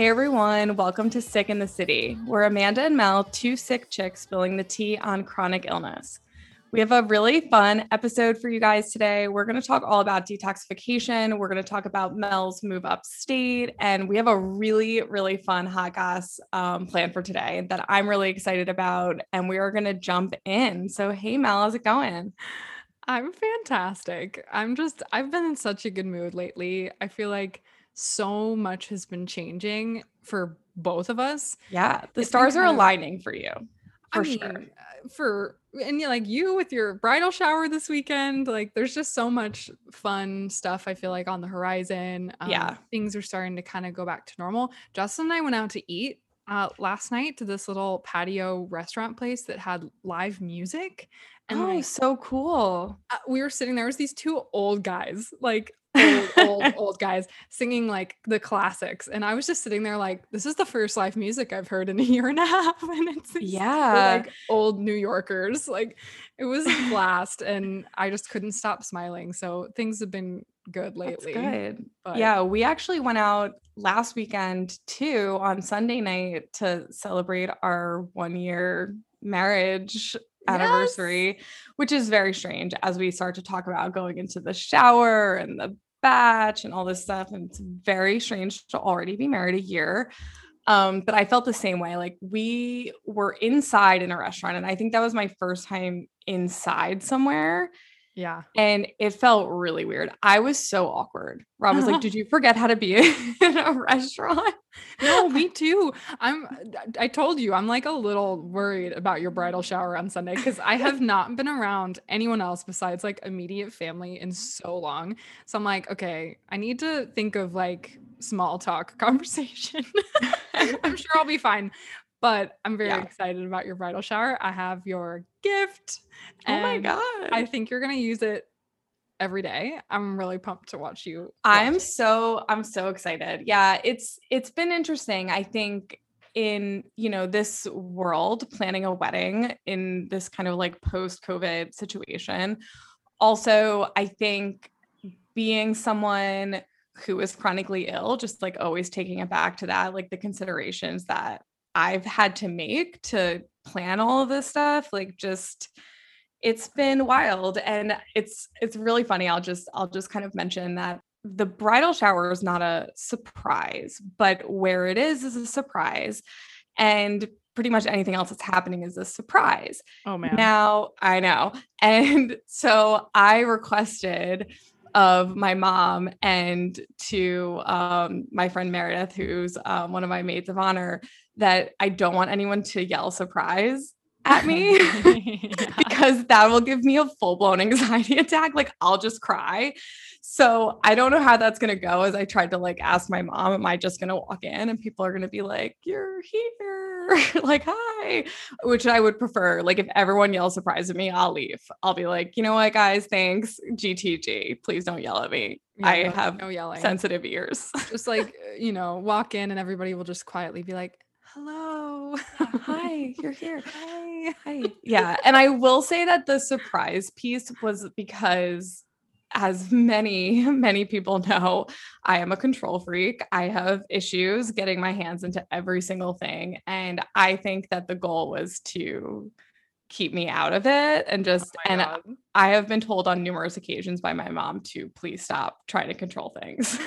Hey everyone, welcome to Sick in the City. We're Amanda and Mel, two sick chicks spilling the tea on chronic illness. We have a really fun episode for you guys today. We're going to talk all about detoxification. We're going to talk about Mel's move upstate. And we have a really, really fun hot goss um, plan for today that I'm really excited about. And we are going to jump in. So, hey, Mel, how's it going? I'm fantastic. I'm just, I've been in such a good mood lately. I feel like so much has been changing for both of us. Yeah, the stars are aligning for you. For I mean, sure. Uh, for and like you with your bridal shower this weekend, like there's just so much fun stuff I feel like on the horizon. Um, yeah. Things are starting to kind of go back to normal. Justin and I went out to eat uh, last night to this little patio restaurant place that had live music. And oh, like, so cool. Uh, we were sitting there, was these two old guys, like old, old, old guys singing like the classics. And I was just sitting there like, this is the first live music I've heard in a year and a half. And it's yeah, like old New Yorkers. Like it was a blast. and I just couldn't stop smiling. So things have been good lately. That's good. But. Yeah, we actually went out last weekend too on Sunday night to celebrate our one year marriage anniversary, yes. which is very strange as we start to talk about going into the shower and the batch and all this stuff. And it's very strange to already be married a year. Um, but I felt the same way. Like we were inside in a restaurant, and I think that was my first time inside somewhere. Yeah. And it felt really weird. I was so awkward. Rob was like, Did you forget how to be in a restaurant? No, me too. I'm I told you I'm like a little worried about your bridal shower on Sunday because I have not been around anyone else besides like immediate family in mm-hmm. so long. So I'm like, okay, I need to think of like small talk conversation. I'm sure I'll be fine but I'm very yeah. excited about your bridal shower. I have your gift. Oh my god. I think you're going to use it every day. I'm really pumped to watch you. Watch I'm so I'm so excited. Yeah, it's it's been interesting. I think in, you know, this world planning a wedding in this kind of like post-COVID situation. Also, I think being someone who is chronically ill, just like always taking it back to that, like the considerations that I've had to make to plan all of this stuff like just it's been wild and it's it's really funny i'll just i'll just kind of mention that the bridal shower is not a surprise but where it is is a surprise and pretty much anything else that's happening is a surprise. Oh man. Now i know and so i requested of my mom and to um, my friend Meredith, who's um, one of my maids of honor, that I don't want anyone to yell surprise at me yeah. because that will give me a full blown anxiety attack. Like I'll just cry. So I don't know how that's going to go as I tried to like ask my mom, am I just going to walk in and people are going to be like, you're here, like, hi, which I would prefer. Like if everyone yells surprise at me, I'll leave. I'll be like, you know what, guys, thanks. GTG, please don't yell at me. Yeah, I have no yelling. sensitive ears. just like, you know, walk in and everybody will just quietly be like, hello. Hi, you're here. Hi. Hi. Yeah. And I will say that the surprise piece was because as many, many people know, I am a control freak. I have issues getting my hands into every single thing. And I think that the goal was to keep me out of it and oh just, oh and God. I have been told on numerous occasions by my mom to please stop trying to control things.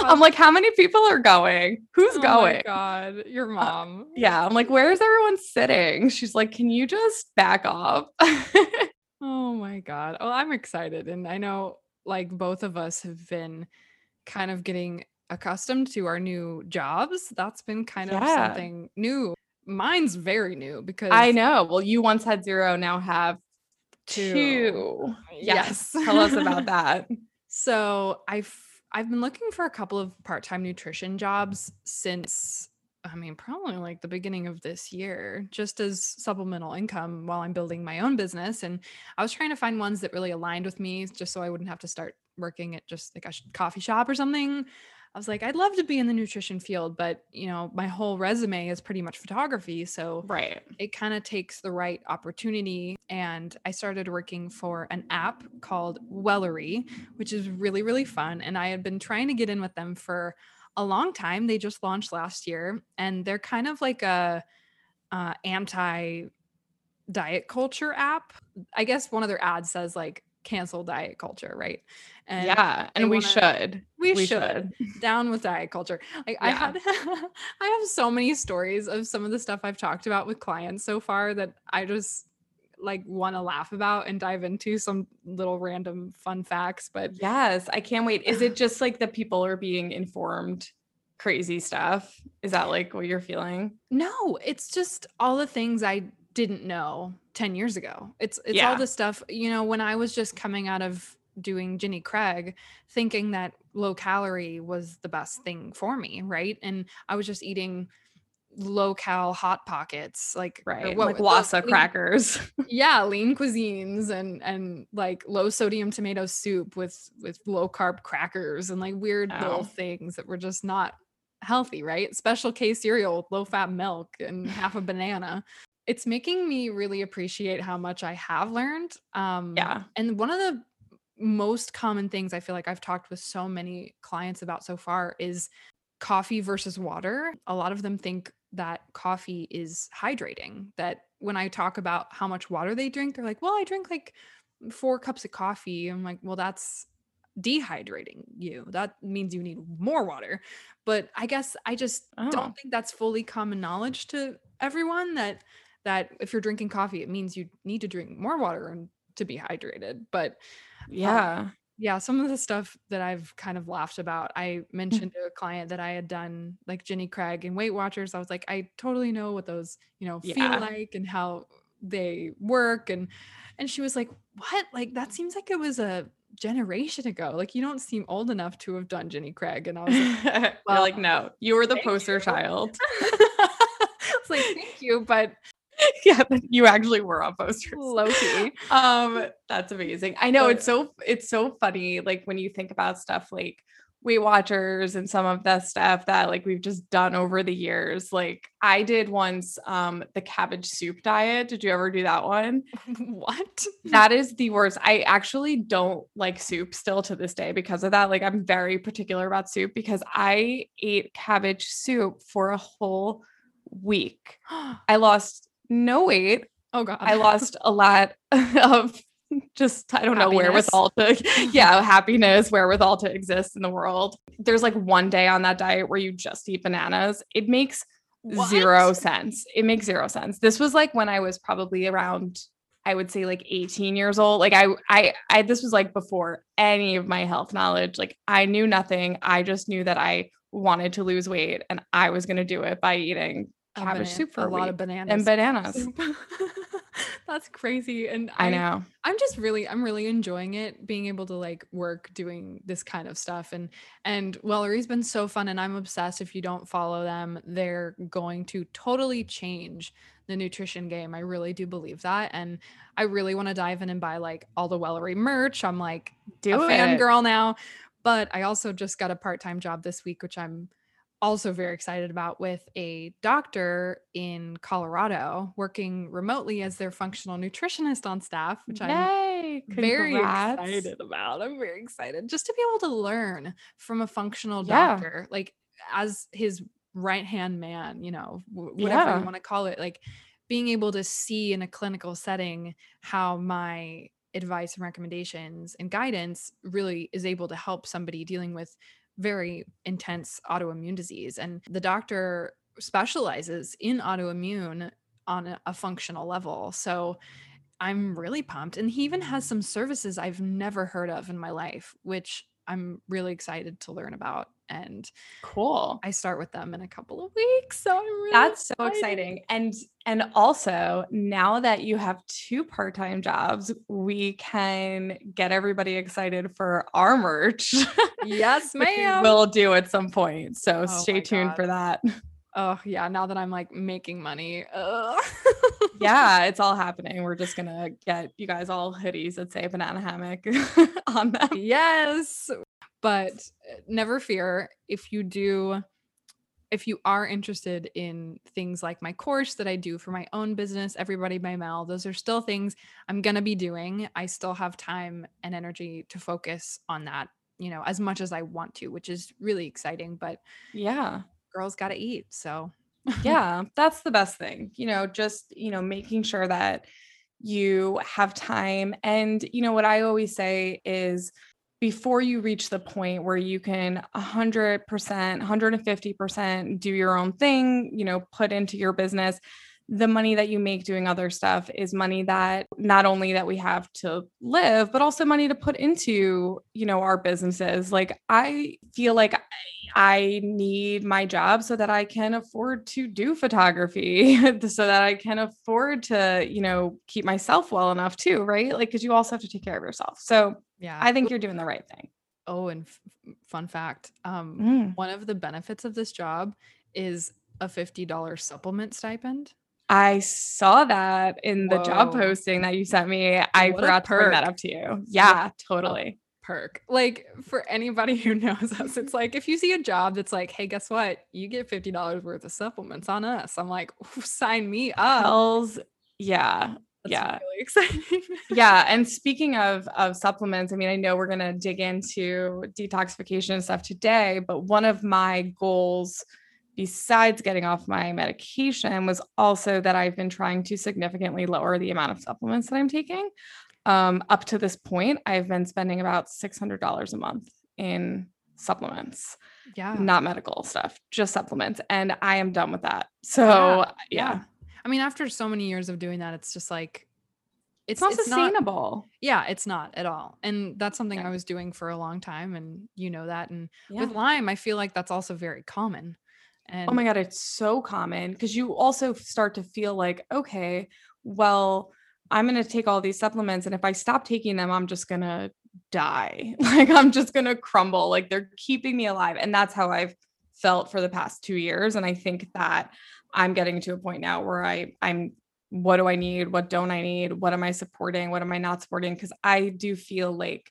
I'm like, how many people are going? Who's oh going? God, your uh, mom. Uh, yeah. I'm like, where's everyone sitting? She's like, can you just back off? oh my God. Well, I'm excited. And I know like both of us have been kind of getting accustomed to our new jobs. That's been kind of yeah. something new. Mine's very new because I know. Well, you once had zero, now have two. two. Yes. yes. Tell us about that. So I I've been looking for a couple of part-time nutrition jobs since I mean, probably like the beginning of this year, just as supplemental income while I'm building my own business. And I was trying to find ones that really aligned with me just so I wouldn't have to start working at just like a coffee shop or something. I was like, I'd love to be in the nutrition field, but you know, my whole resume is pretty much photography. So right. it kind of takes the right opportunity. And I started working for an app called Wellory, which is really, really fun. And I had been trying to get in with them for a long time. They just launched last year and they're kind of like a uh, anti diet culture app. I guess one of their ads says like cancel diet culture, right? And yeah, and we wanna, should. We, we should. should. Down with diet culture. Like yeah. I had I have so many stories of some of the stuff I've talked about with clients so far that I just like want to laugh about and dive into some little random fun facts but yes i can't wait is it just like the people are being informed crazy stuff is that like what you're feeling no it's just all the things i didn't know 10 years ago. It's it's yeah. all the stuff you know when i was just coming out of doing Jenny Craig thinking that low calorie was the best thing for me right? And i was just eating low cal hot pockets like uh, right what, like wasa lean, crackers. Yeah lean cuisines and and like low sodium tomato soup with with low carb crackers and like weird oh. little things that were just not healthy right? Special k cereal with low fat milk and half a banana it's making me really appreciate how much i have learned um yeah and one of the most common things i feel like i've talked with so many clients about so far is coffee versus water. A lot of them think that coffee is hydrating. That when I talk about how much water they drink, they're like, well, I drink like four cups of coffee. I'm like, well, that's dehydrating you. That means you need more water. But I guess I just oh. don't think that's fully common knowledge to everyone that that if you're drinking coffee, it means you need to drink more water and to be hydrated. But yeah. Um, yeah, some of the stuff that I've kind of laughed about. I Mm. mentioned to a client that I had done like Jenny Craig and Weight Watchers. I was like, I totally know what those, you know, feel Yeah. like and how they work. And and she was like, What? Like that seems like it was a generation ago. Like you don't seem old enough to have done Jenny Craig. And I was like, Well, like, no, you were the poster you. child. Like, thank you, but yeah, you actually were on posters. low key. Um, that's amazing. I know it's so it's so funny, like when you think about stuff like Weight Watchers and some of that stuff that like we've just done over the years. Like I did once um the cabbage soup diet. Did you ever do that one? what? That is the worst. I actually don't like soup still to this day because of that. Like I'm very particular about soup because I ate cabbage soup for a whole week. I lost no weight. Oh god. I lost a lot of just I don't know wherewithal to yeah, happiness, wherewithal to exist in the world. There's like one day on that diet where you just eat bananas. It makes zero sense. It makes zero sense. This was like when I was probably around I would say like 18 years old. Like I I I this was like before any of my health knowledge. Like I knew nothing. I just knew that I wanted to lose weight and I was going to do it by eating cabbage bana- soup for a lot week. of bananas. and bananas. That's crazy. And I know. I'm just really I'm really enjoying it being able to like work doing this kind of stuff and and Wellory's been so fun and I'm obsessed if you don't follow them they're going to totally change the nutrition game. I really do believe that and I really want to dive in and buy like all the Wellery merch. I'm like Do a it. fangirl now. But I also just got a part-time job this week which I'm also very excited about with a doctor in Colorado working remotely as their functional nutritionist on staff, which I'm Yay! very excited about. I'm very excited just to be able to learn from a functional Yeah. doctor, like as his right hand man, you know, whatever Yeah. you want to call it, like being able to see in a clinical setting how my advice and recommendations and guidance really is able to help somebody dealing with very intense autoimmune disease. And the doctor specializes in autoimmune on a, functional level. So I'm really pumped. And he even has some services I've never heard of in my life, which I'm really excited to learn about. And Cool. I start with them in a couple of weeks. So I'm really That's so exciting. And and also now that you have two part-time jobs, we can get everybody excited for our merch. Yes, which we'll do at some point. So Oh stay tuned God. for that. Oh yeah, now that I'm like making money. yeah, it's all happening. We're just gonna get you guys all hoodies that say banana hammock on them. yes. But uh, never fear if you do if you are interested in things like my course that I do for my own business, Everybody by Mel, those are still things I'm going to be doing. I still have time and energy to focus on that you know, as much as I want to, which is really exciting. But yeah, girls got to eat. So, yeah, that's the best thing, you know, just, you know, making sure that you have time. And, you know, what I always say is, before you reach the point where you can 100%, 150% do your own thing, you know, put into your business, the money that you make doing other stuff is money that not only that we have to live but also money to put into you know our businesses like i feel like i need my job so that i can afford to do photography so that i can afford to you know keep myself well enough too right like cuz you also have to take care of yourself so yeah i think you're doing the right thing oh and f- fun fact um mm. one of the benefits of this job is a $50 supplement stipend I saw that in the job posting that you sent me. I what forgot to bring that up to you. Yeah, totally. Perk. Like for anybody who knows us, it's like if you see a job that's like, hey, guess what? You get $50 worth of supplements on us. I'm like, sign me up. Hells yeah. That's yeah. Really exciting. yeah. And speaking of of supplements, I mean, I know we're gonna dig into detoxification and stuff today, but one of my goals besides getting off my medication was also that I've been trying to significantly lower the amount of supplements that I'm taking. Um, up to this point, I've been spending about $600 a month in supplements. Yeah. Not medical stuff, just supplements. And I am done with that. So, yeah. yeah. yeah. I mean, after so many years of doing that, it's just like, it's, it's not it's sustainable. Not, yeah, it's not at all. And that's something yeah. I was doing for a long time. And you know that. And with Lyme, I feel like that's also very common. And oh my God, it's so common because you also start to feel like, okay, well, I'm going to take all these supplements. And if I stop taking them, I'm just going to die. Like I'm just going to crumble. Like they're keeping me alive. And that's how I've felt for the past two years. And I think that I'm getting to a point now where I, I'm, what do I need? What don't I need? What am I supporting? What am I not supporting? Because I do feel like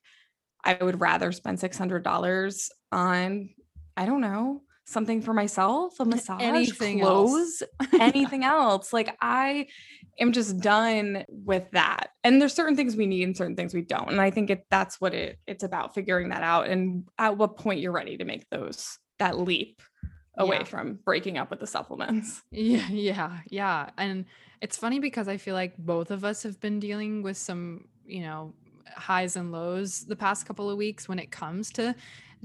I would rather spend $600 on, I don't know, something for myself, a massage, anything clothes, else. anything else. Like I am just done with that. And there's certain things we need and certain things we don't. And I think it that's what it it's about figuring that out and at what point you're ready to make those that leap away yeah. from breaking up with the supplements. Yeah, yeah, yeah. And it's funny because I feel like both of us have been dealing with some, you know, highs and lows the past couple of weeks when it comes to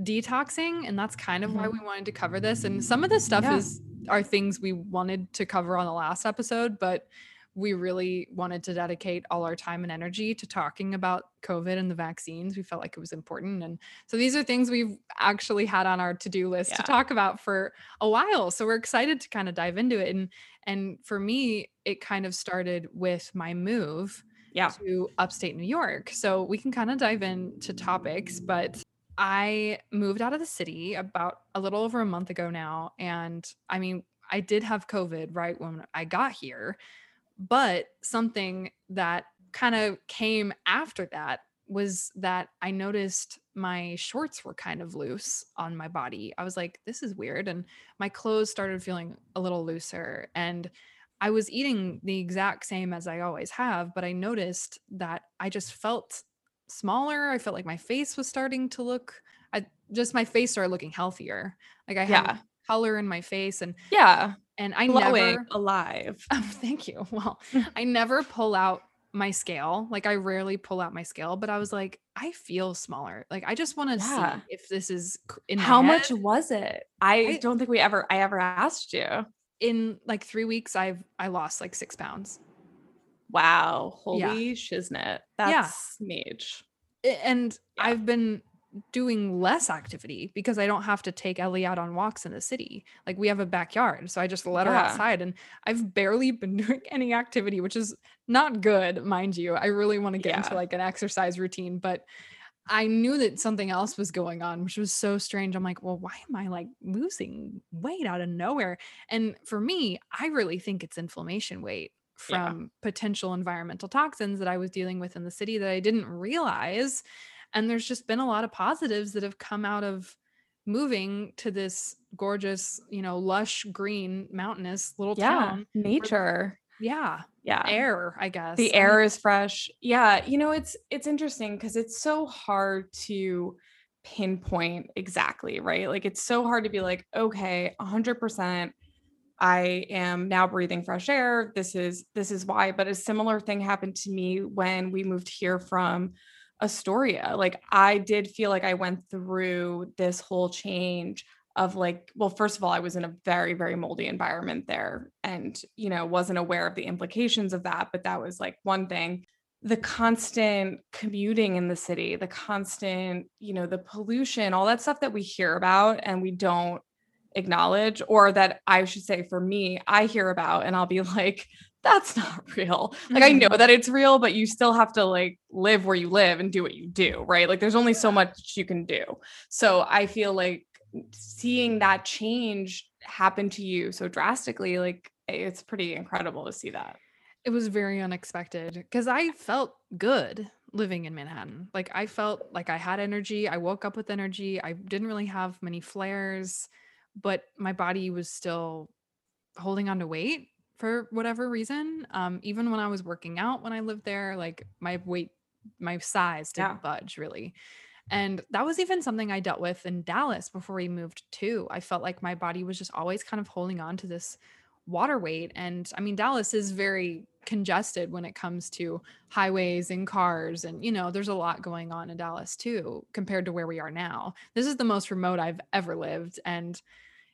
detoxing and that's kind of mm-hmm. why we wanted to cover this and some of this stuff yeah. is are things we wanted to cover on the last episode but we really wanted to dedicate all our time and energy to talking about covid and the vaccines we felt like it was important and so these are things we've actually had on our to-do list yeah. to talk about for a while so we're excited to kind of dive into it and and for me it kind of started with my move yeah. to upstate New York. So we can kind of dive into topics, but I moved out of the city about a little over a month ago now. And I mean, I did have COVID right when I got here, but something that kind of came after that was that I noticed my shorts were kind of loose on my body. I was like, this is weird. And my clothes started feeling a little looser. And I was eating the exact same as I always have, but I noticed that I just felt smaller. I felt like my face was starting to look I just my face started looking healthier. Like I had yeah. color in my face and yeah. And I Glowing, never alive. Oh, thank you. Well, I never pull out my scale. Like I rarely pull out my scale, but I was like, I feel smaller. Like I just want to yeah. see if this is in How much was it? I, I don't think we ever I ever asked you. In like 3 weeks I've I lost like 6 pounds. Wow. Holy yeah. shiznit. That's yeah. mage. And yeah. I've been doing less activity because I don't have to take Ellie out on walks in the city. Like we have a backyard. So I just let yeah. her outside and I've barely been doing any activity, which is not good, mind you. I really want to get into like an exercise routine, but I knew that something else was going on, which was so strange. I'm like, well, why am I like losing weight out of nowhere? And for me, I really think it's inflammation weight from yeah. potential environmental toxins that I was dealing with in the city that I didn't realize. And there's just been a lot of positives that have come out of moving to this gorgeous, you know, lush green mountainous little yeah, town. Nature. Yeah. Yeah. Air, I guess. The air is fresh. Yeah. You know, it's it's interesting because it's so hard to pinpoint exactly, right? Like it's so hard to be like, okay, 100% I am now breathing fresh air. This is this is why, but a similar thing happened to me when we moved here from Astoria. Like I did feel like I went through this whole change of like well first of all I was in a very very moldy environment there and you know wasn't aware of the implications of that but that was like one thing the constant commuting in the city, the constant, you know, the pollution, all that stuff that we hear about and we don't acknowledge, or that I should say for me, I hear about and I'll be like, that's not real. Like I know Mhm. that it's real, but you still have to like live where you live and do what you do, right? Like there's only so much you can do. So I feel like seeing that change happen to you so drastically, like it's pretty incredible to see that. It was very unexpected because I felt good living in Manhattan. Like I felt like I had energy. I woke up with energy. I didn't really have many flares, but my body was still holding on to weight for whatever reason. Um, even when I was working out when I lived there, like my weight, my size didn't Yeah. budge really. And that was even something I dealt with in Dallas before we moved too. I felt like my body was just always kind of holding on to this water weight. And I mean, Dallas is very congested when it comes to highways and cars. And, you know, there's a lot going on in Dallas too, compared to where we are now. This is the most remote I've ever lived. And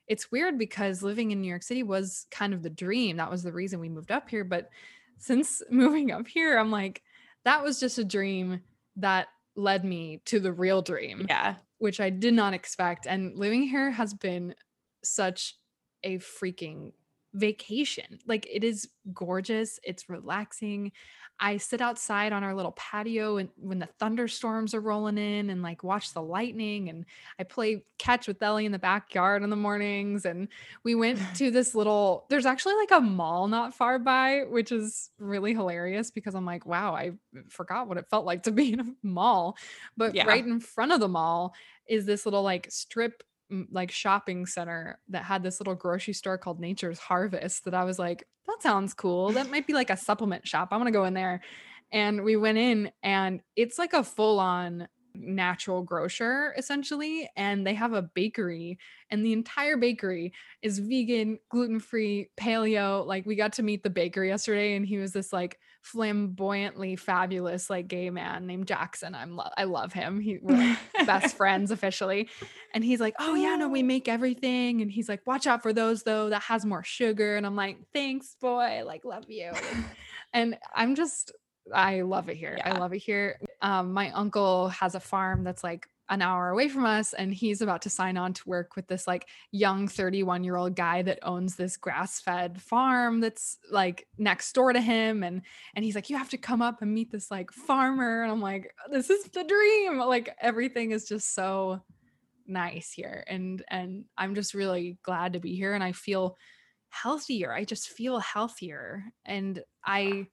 it's weird because living in New York City was kind of the dream. That was the reason we moved up here. But since moving up here, I'm like, that was just a dream that led me to the real dream Yeah. which I did not expect. And living here has been such a freaking vacation. Like it is gorgeous, it's relaxing. I sit outside on our little patio and when the thunderstorms are rolling in and like watch the lightning and I play catch with Ellie in the backyard in the mornings and we went to this little there's actually like a mall not far by which is really hilarious because I'm like wow I forgot what it felt like to be in a mall but Yeah. right in front of the mall is this little like strip like shopping center that had this little grocery store called Nature's Harvest that I was like, that sounds cool. That might be like a supplement shop. I want to go in there. And we went in and it's like a full on natural grocer essentially and they have a bakery and the entire bakery is vegan gluten-free paleo like we got to meet the baker yesterday and he was this like flamboyantly fabulous like gay man named Jackson I'm lo- I love him he we're like best friends officially. And he's like, Oh, yeah, no, we make everything. And he's like, Watch out for those though. That has more sugar. And I'm like, Thanks, boy. Like, love you. And, and I'm just, I love it here. I love it here. Um, my uncle has a farm that's like an hour away from us, and he's about to sign on to work with this like young 31 year old guy that owns this grass fed farm that's like next door to him. And and he's like, You have to come up and meet this like farmer. And I'm like, This is the dream. Like everything is just so nice here. And and I'm just really glad to be here. And I feel healthier. I just feel healthier. And I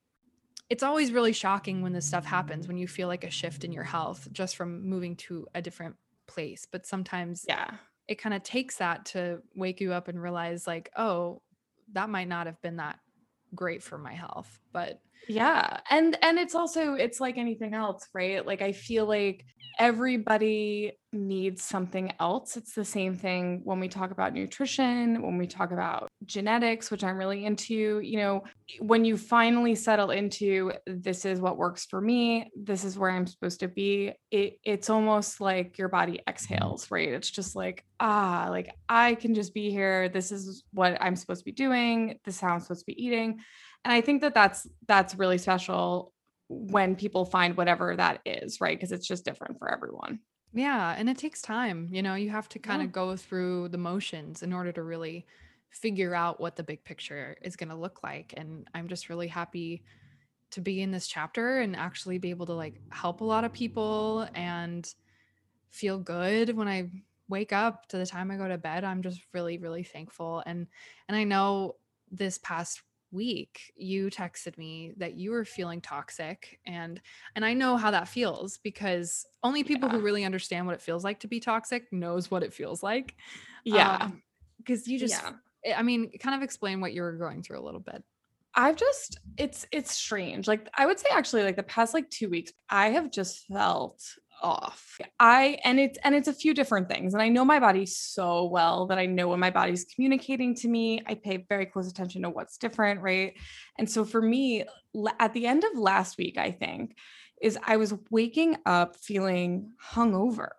it's always really shocking when this stuff happens when you feel like a shift in your health just from moving to a different place. But sometimes Yeah. it kind of takes that to wake you up and realize like, oh, that might not have been that great for my health. But Yeah. And and it's also it's like anything else, right? Like I feel like everybody needs something else. It's the same thing when we talk about nutrition, when we talk about genetics, which I'm really into, you know, when you finally settle into this is what works for me, this is where I'm supposed to be, it it's almost like your body exhales, right? It's just like, ah, like I can just be here. This is what I'm supposed to be doing. This is how I'm supposed to be eating and i think that that's that's really special when people find whatever that is right because it's just different for everyone yeah, and it takes time. You know, you have to kind Yeah. of go through the motions in order to really figure out what the big picture is going to look like. And I'm just really happy to be in this chapter and actually be able to like help a lot of people and feel good when I wake up to the time I go to bed. I'm just really really thankful and and I know this past week you texted me that you were feeling toxic and and I know how that feels because only people who really understand what it feels like to be toxic knows what it feels like. yeah um, because you just yeah eh, I mean kind of explain what you were going through a little bit. i've just it's it's strange like i would say actually like the past like two weeks i have just felt off. I and it's and it's a few different things. And I know my body so well that I know when my body's communicating to me. I pay very close attention to what's different, right? And so for me, at the end of last week, I think, is I was waking up feeling hungover.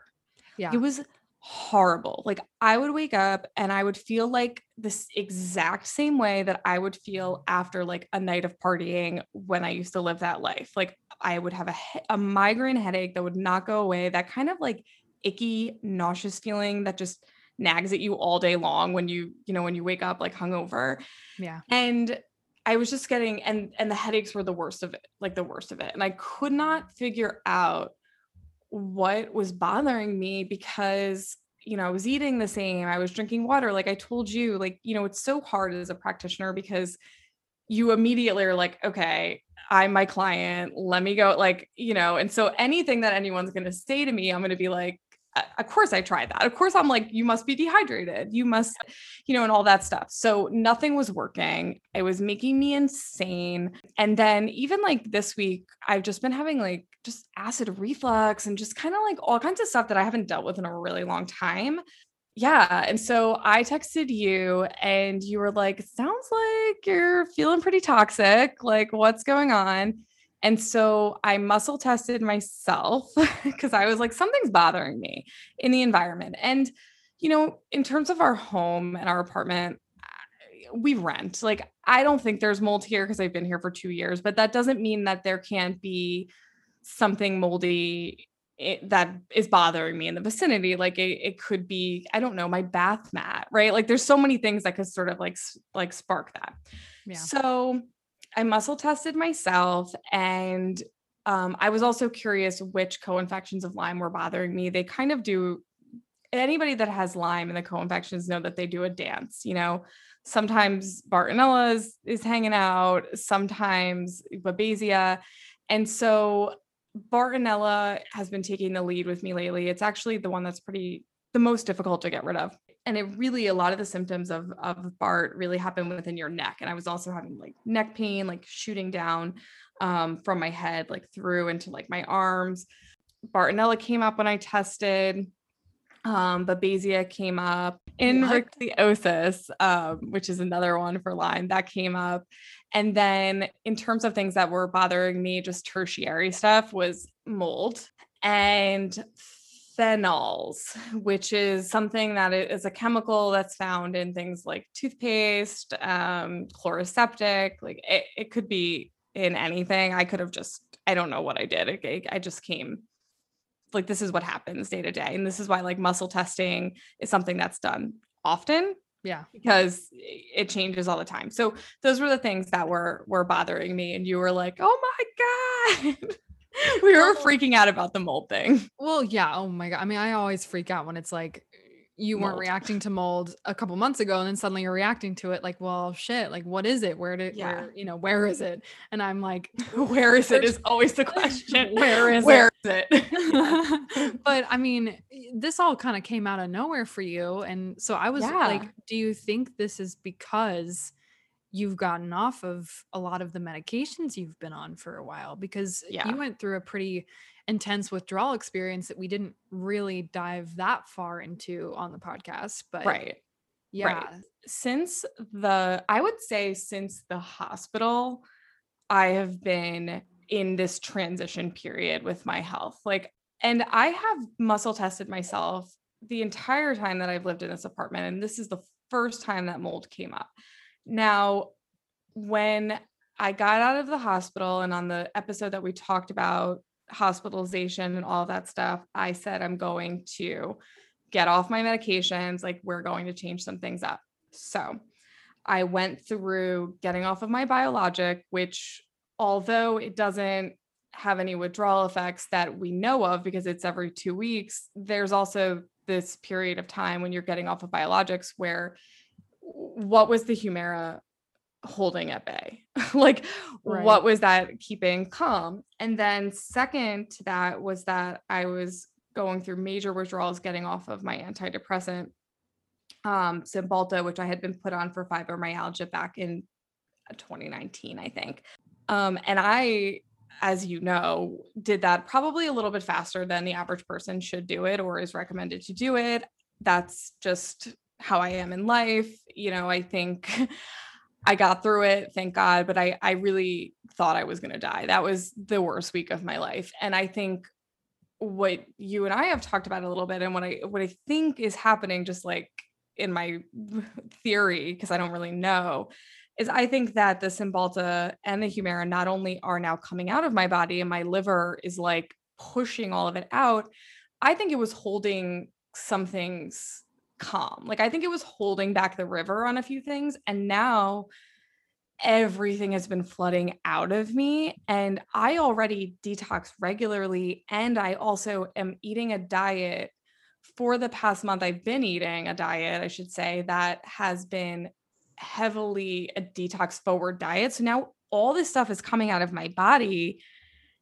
Yeah. It was horrible. Like I would wake up and I would feel like this exact same way that I would feel after like a night of partying when I used to live that life. Like I would have a, a migraine headache that would not go away. That kind of like icky, nauseous feeling that just nags at you all day long when you, you know, when you wake up like hungover. Yeah. And I was just getting and and the headaches were the worst of it, like the worst of it. And I could not figure out what was bothering me because you know, I was eating the same, I was drinking water. Like I told you, like, you know, it's so hard as a practitioner because you immediately are like, okay, I'm my client. Let me go. Like, you know, and so anything that anyone's going to say to me, I'm going to be like, Uh, of course I tried that. Of course I'm like, you must be dehydrated. You must, you know, and all that stuff. So nothing was working. It was making me insane. And then even like this week, I've just been having like just acid reflux and just kind of like all kinds of stuff that I haven't dealt with in a really long time. Yeah. And so I texted you and you were like, sounds like you're feeling pretty toxic. Like, what's going on? And so I muscle tested myself because I was like, something's bothering me in the environment. And, you know, in terms of our home and our apartment, we rent. Like, I don't think there's mold here because I've been here for two years, but that doesn't mean that there can't be something moldy it, that is bothering me in the vicinity like it, it could be i don't know my bath mat right like there's so many things that could sort of like like spark that yeah. so I muscle tested myself and um, I was also curious which co-infections of Lyme were bothering me. They kind of do anybody that has Lyme and the co-infections know that they do a dance, you know. Sometimes Bartonella is, is hanging out, sometimes Babesia. And so Bartonella has been taking the lead with me lately. It's actually the one that's pretty the most difficult to get rid of and it really a lot of the symptoms of of BART really happen within your neck. And I was also having like neck pain, like shooting down um, from my head, like through into like my arms. Bartonella came up when I tested. Um, Babesia came up. Ehrlichiosis, um, which is another one for Lyme, that came up. And then in terms of things that were bothering me, just tertiary stuff was mold and phenols, which is something that is a chemical that's found in things like toothpaste, um, Chloraseptic. Like it, it could be in anything. I could have just, I don't know what I did. I, I just came like this is what happens day to day. And this is why like muscle testing is something that's done often. Yeah. Because it changes all the time. So those were the things that were were bothering me. And you were like, oh my God. we were freaking out about the mold thing. Well, yeah. Oh my god. I mean, I always freak out when it's like you weren't reacting to mold a couple months ago and then suddenly you're reacting to it like well shit like what is it where did yeah. where you know where is it and i'm like where is it is always the question where is where it, is it? but i mean this all kind of came out of nowhere for you and so i was yeah. like do you think this is because you've gotten off of a lot of the medications you've been on for a while because yeah. you went through a pretty intense withdrawal experience that we didn't really dive that far into on the podcast but right yeah right. since the i would say since the hospital i have been in this transition period with my health like and i have muscle tested myself the entire time that i've lived in this apartment and this is the first time that mold came up now, when I got out of the hospital and on the episode that we talked about hospitalization and all that stuff, I said, I'm going to get off my medications. Like, we're going to change some things up. So I went through getting off of my biologic, which, although it doesn't have any withdrawal effects that we know of because it's every two weeks, there's also this period of time when you're getting off of biologics where what was the Humira holding at bay? like, right. what was that keeping calm? And then, second to that, was that I was going through major withdrawals getting off of my antidepressant, um, Cymbalta, which I had been put on for fibromyalgia back in 2019, I think. Um, and I as you know, did that probably a little bit faster than the average person should do it or is recommended to do it. That's just how I am in life. You know, I think I got through it, thank God, but I I really thought I was going to die. That was the worst week of my life. And I think what you and I have talked about a little bit and what I what I think is happening just like in my theory because I don't really know is I think that the Cymbalta and the Humira not only are now coming out of my body and my liver is like pushing all of it out, I think it was holding some things calm. Like I think it was holding back the river on a few things. And now everything has been flooding out of me. And I already detox regularly. And I also am eating a diet for the past month. I've been eating a diet, I should say, that has been heavily a detox forward diet. So now all this stuff is coming out of my body.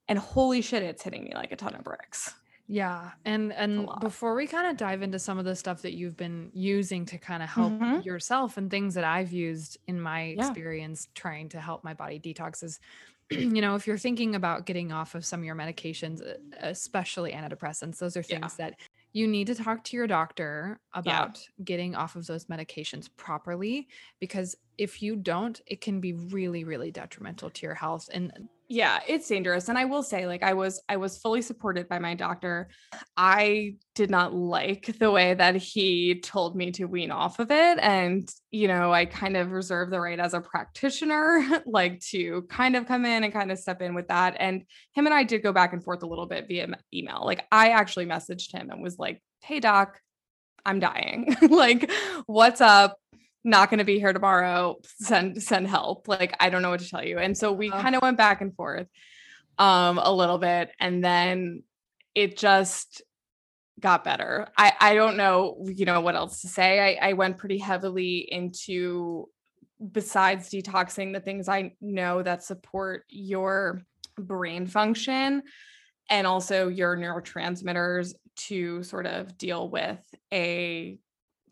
And holy shit, it's hitting me like a ton of bricks. Yeah. And and before we kind of dive into some of the stuff that you've been using to kind of help hmm yourself and things that I've used in my Yeah. experience trying to help my body detox is you know, if you're thinking about getting off of some of your medications, especially antidepressants, those are Yeah. things that you need to talk to your doctor Yeah. about getting off of those medications properly because if you don't, it can be really, really detrimental to your health. And yeah it's dangerous and i will say like i was i was fully supported by my doctor. I did not like the way that he told me to wean off of it and you know i kind of reserve the right as a practitioner like to kind of come in and kind of step in with that and him and i did go back and forth a little bit via email. Like i actually messaged him and was like hey doc i'm dying. Like what's up not going to be here tomorrow send send help like i don't know what to tell you. And so we kind of went back and forth um a little bit and then it just got better. I i don't know you know what else to say. I i went pretty heavily into besides detoxing the things i know that support your brain function and also your neurotransmitters to sort of deal with a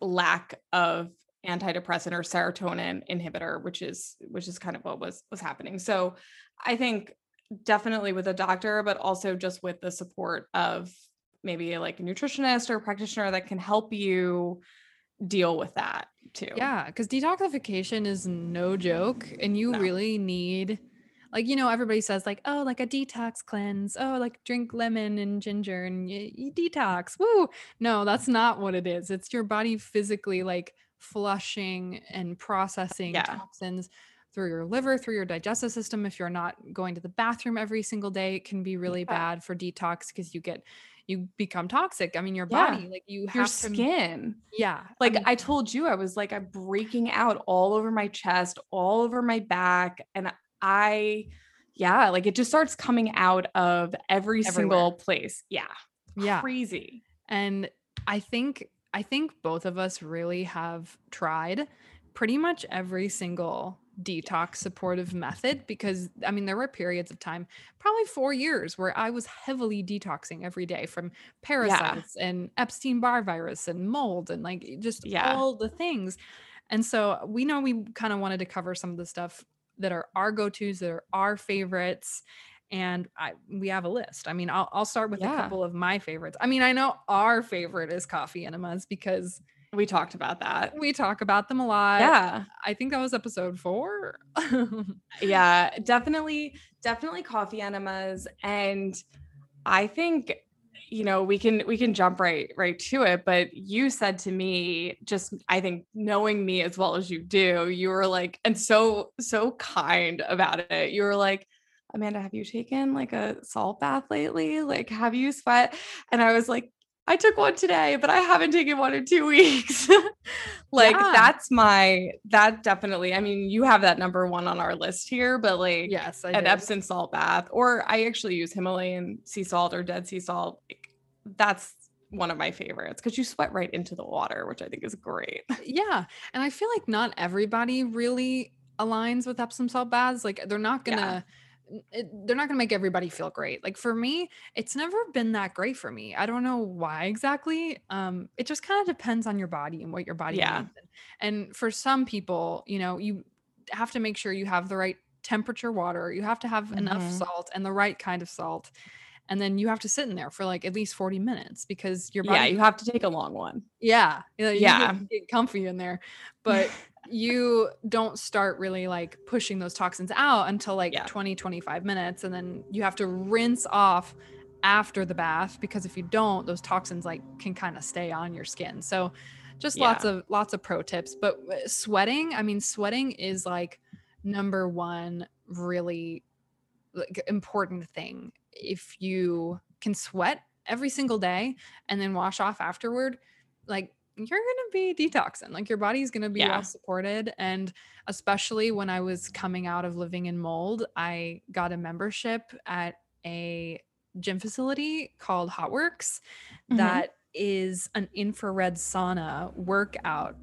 lack of antidepressant or serotonin inhibitor which is which is kind of what was was happening so i think definitely with a doctor but also just with the support of maybe like a nutritionist or a practitioner that can help you deal with that too Yeah, because detoxification is no joke, and you No. really need, like, you know, everybody says like, oh, like a detox cleanse. Oh, like drink lemon and ginger and you, you detox. Woo! No, that's not what it is. It's your body physically like flushing and processing Yeah. toxins through your liver, through your digestive system. If you're not going to the bathroom every single day, it can be really Yeah. bad for detox because you get you become toxic. I mean, your Yeah. body, like you your have to, skin yeah. I like mean, I told you, I was like, I'm breaking out all over my chest, all over my back. And I, yeah, like it just starts coming out of every single place. Yeah. Yeah. Crazy. And I think I think both of us really have tried pretty much every single detox supportive method because I mean there were periods of time, probably 4 years where I was heavily detoxing every day from parasites and Epstein-Barr virus and mold and like just Yeah. all the things. And so we know we kind of wanted to cover some of the stuff that are our go-tos, that are our favorites. And I we have a list. I mean, I'll I'll start with a couple of my favorites. I mean, I know our favorite is coffee enemas because We talked about that. we talk about them a lot. Yeah. I think that was episode four. Yeah. Definitely, definitely coffee enemas. And I think you know we can we can jump right right to it but you said to me just i think knowing me as well as you do you were like and so so kind about it you were like amanda have you taken like a salt bath lately like have you sweat and i was like i took one today but i haven't taken one in two weeks like Yeah. that's my that definitely i mean you have that number one on our list here but like yes, I an did. Epsom salt bath, or I actually use Himalayan sea salt or dead sea salt. Like, That's one of my favorites because you sweat right into the water, which I think is great. Yeah. And I feel like not everybody really aligns with Epsom salt baths. Like they're not gonna n- it- they're not gonna make everybody feel great. Like for me, it's never been that great for me. I don't know why exactly. Um, it just kind of depends on your body and what your body Yeah. needs. And, for some people, you know, you have to make sure you have the right temperature water. You have to have enough Mhm. salt and the right kind of salt. And then you have to sit in there for like at least 40 minutes because your Yeah, you have to take a long one. yeah, you know, you Yeah. get, comfy in there, but you don't start really like pushing those toxins out until like Yeah. 20, 25 minutes. And then you have to rinse off after the bath because if you don't, those toxins like can kind of stay on your skin. So just lots of lots of pro tips. But uh, sweating, I mean, sweating is like number one really like important thing. If you can sweat every single day and then wash off afterward, like you're gonna be detoxing. Like your body's gonna be Yeah. well supported. And especially when I was coming out of living in mold, I got a membership at a gym facility called HOTWORX Mhm. that is an infrared sauna workout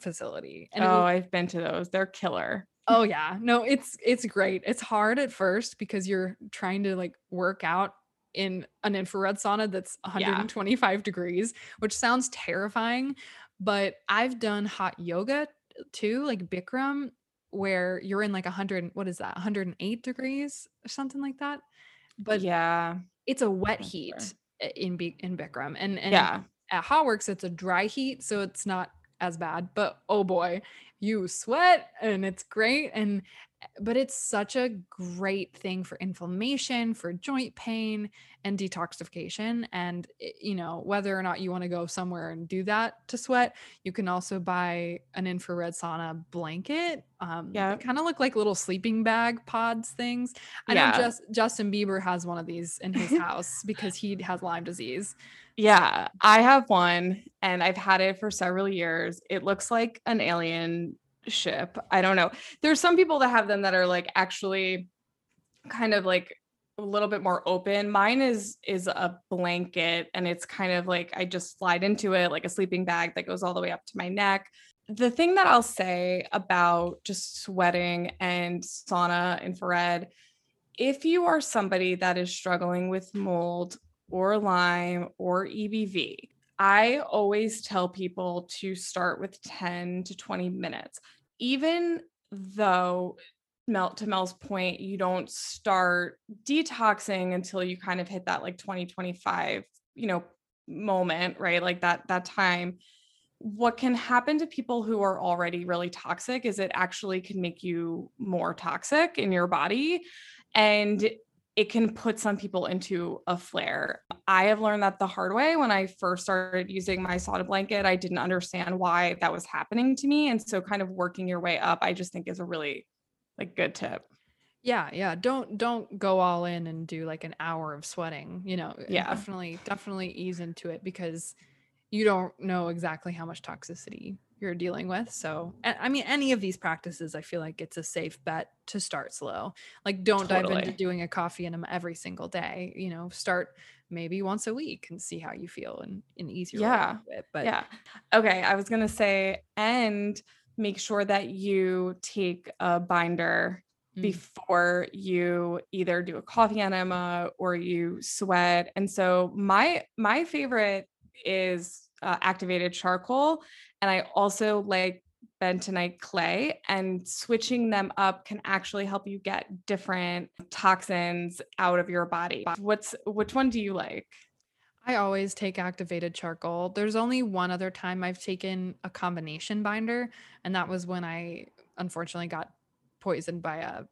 facility. And oh, was- I've been to those. They're killer. Oh yeah. No, it's it's great. It's hard at first because you're trying to like work out in an infrared sauna that's 125 degrees, which sounds terrifying, but I've done hot yoga too, like Bikram where you're in like 100 what is that? 108 degrees or something like that. But yeah. it's a wet heat in in Bikram and and Yeah. at HOTWORX, it's a dry heat, so it's not as bad. But oh boy, you sweat and it's great. And eh, but it's such a great thing for inflammation, for joint pain, and detoxification. And you know, whether or not you want to go somewhere and do that to sweat, you can also buy an infrared sauna blanket. Um, Yeah. kind of look like little sleeping bag pods things. I know Yeah. just Justin Bieber has one of these in his house because he has Lyme disease. Yeah, I have one and I've had it for several years. It looks like an alien ship. I don't know. There's some people that have them that are like actually kind of like a little bit more open. Mine is is a blanket and it's kind of like I just slide into it like a sleeping bag that goes all the way up to my neck. The thing that I'll say about just sweating and sauna infrared if you are somebody that is struggling with mold or Lyme or EBV, I always tell people to start with 10 to 20 minutes. Even though Mel to Mel's point, you don't start detoxing until you kind of hit that like 20, 25, you know, moment, right? Like that that time. What can happen to people who are already really toxic is it actually can make you more toxic in your body and it can put some people into a flare. I have learned that the hard way when I first started using my sauna blanket. I didn't understand why that was happening to me. And so kind of working your way up, I just think is a really like good tip. Yeah, yeah. Don't don't go all in and do like an hour of sweating. You know, eh, Yeah. definitely definitely ease into it because you don't know exactly how much toxicity you're dealing with. So, I mean, any of these practices, I feel like it's a safe bet to start slow. Like, don't dive into doing a coffee enema every single day. You know, start maybe once a week and see how you feel and an easier way Yeah, it. But yeah. Okay. I was going to say, and make sure that you take a binder Mm. before you either do a coffee enema or you sweat. And so my my favorite is uh, activated charcoal, and I also like bentonite clay. And switching them up can actually help you get different toxins out of your body. What's which one do you like? I always take activated charcoal. There's only one other time I've taken a combination binder, and that was when I unfortunately got poisoned by a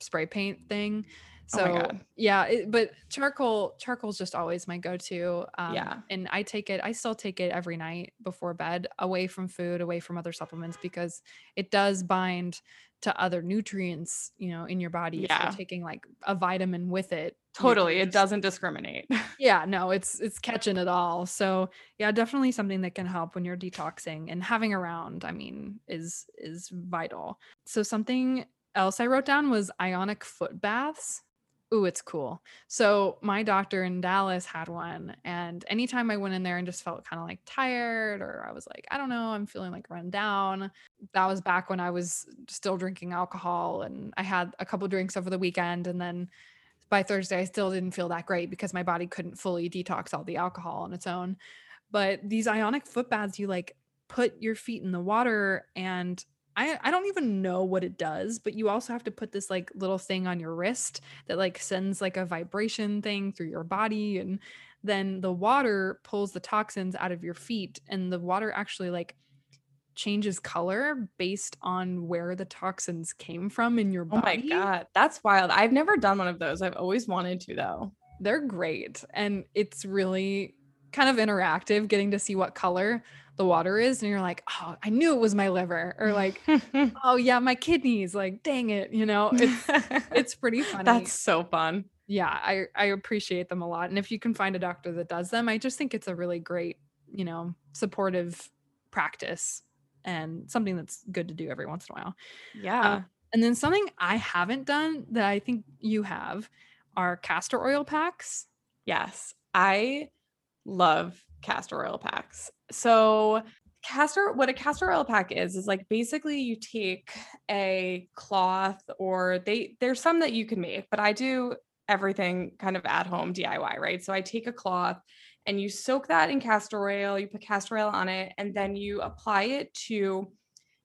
spray paint thing. Oh my So God. yeah, it, but charcoal charcoal's just always my go-to. Um, Yeah. and I take it. I still take it every night before bed, away from food, away from other supplements, because it does bind to other nutrients, you know, in your body. If Yeah. you're taking like a vitamin with it, Totally. It doesn't discriminate. yeah no it's it's catching it all so yeah definitely something that can help when you're detoxing and having around i mean is is vital so something else i wrote down was ionic foot baths Ooh, it's cool. So my doctor in Dallas had one, and anytime I went in there and just felt kind of like tired, or I was like, I don't know, I'm feeling like run down. That was back when I was still drinking alcohol, and I had a couple drinks over the weekend, and then by Thursday, I still didn't feel that great because my body couldn't fully detox all the alcohol on its own. But these ionic foot baths, you like put your feet in the water and I, I don't even know what it does, but you also have to put this like little thing on your wrist that like sends like a vibration thing through your body and then the water pulls the toxins out of your feet and the water actually like changes color based on where the toxins came from in your body. Oh my god, that's wild. I've never done one of those. I've always wanted to though. They're great and it's really kind of interactive getting to see what color the water is and you're like, "Oh, I knew it was my liver." Or like, "Oh yeah, my kidneys." Like, "Dang it," you know. It's it's pretty funny. That's so fun. Yeah, I I appreciate them a lot. And if you can find a doctor that does them, I just think it's a really great, you know, supportive practice and something that's good to do every once in a while. Yeah. Uh, and then something I haven't done that I think you have are castor oil packs. Yes. I love castor oil packs. So, castor what a castor oil pack is is like basically you take a cloth or they there's some that you can make, but I do everything kind of at home DIY, right? So I take a cloth and you soak that in castor oil, you put castor oil on it, and then you apply it to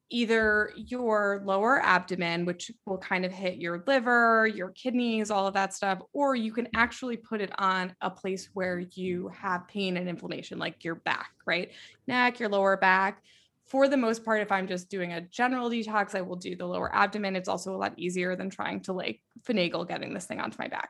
either your lower abdomen, which will kind of hit your liver, your kidneys, all of that stuff, or you can actually put it on a place where you have pain and inflammation, like your back, right? Neck, your lower back. For the most part, if I'm just doing a general detox, I will do the lower abdomen. It's also a lot easier than trying to like finagle getting this thing onto my back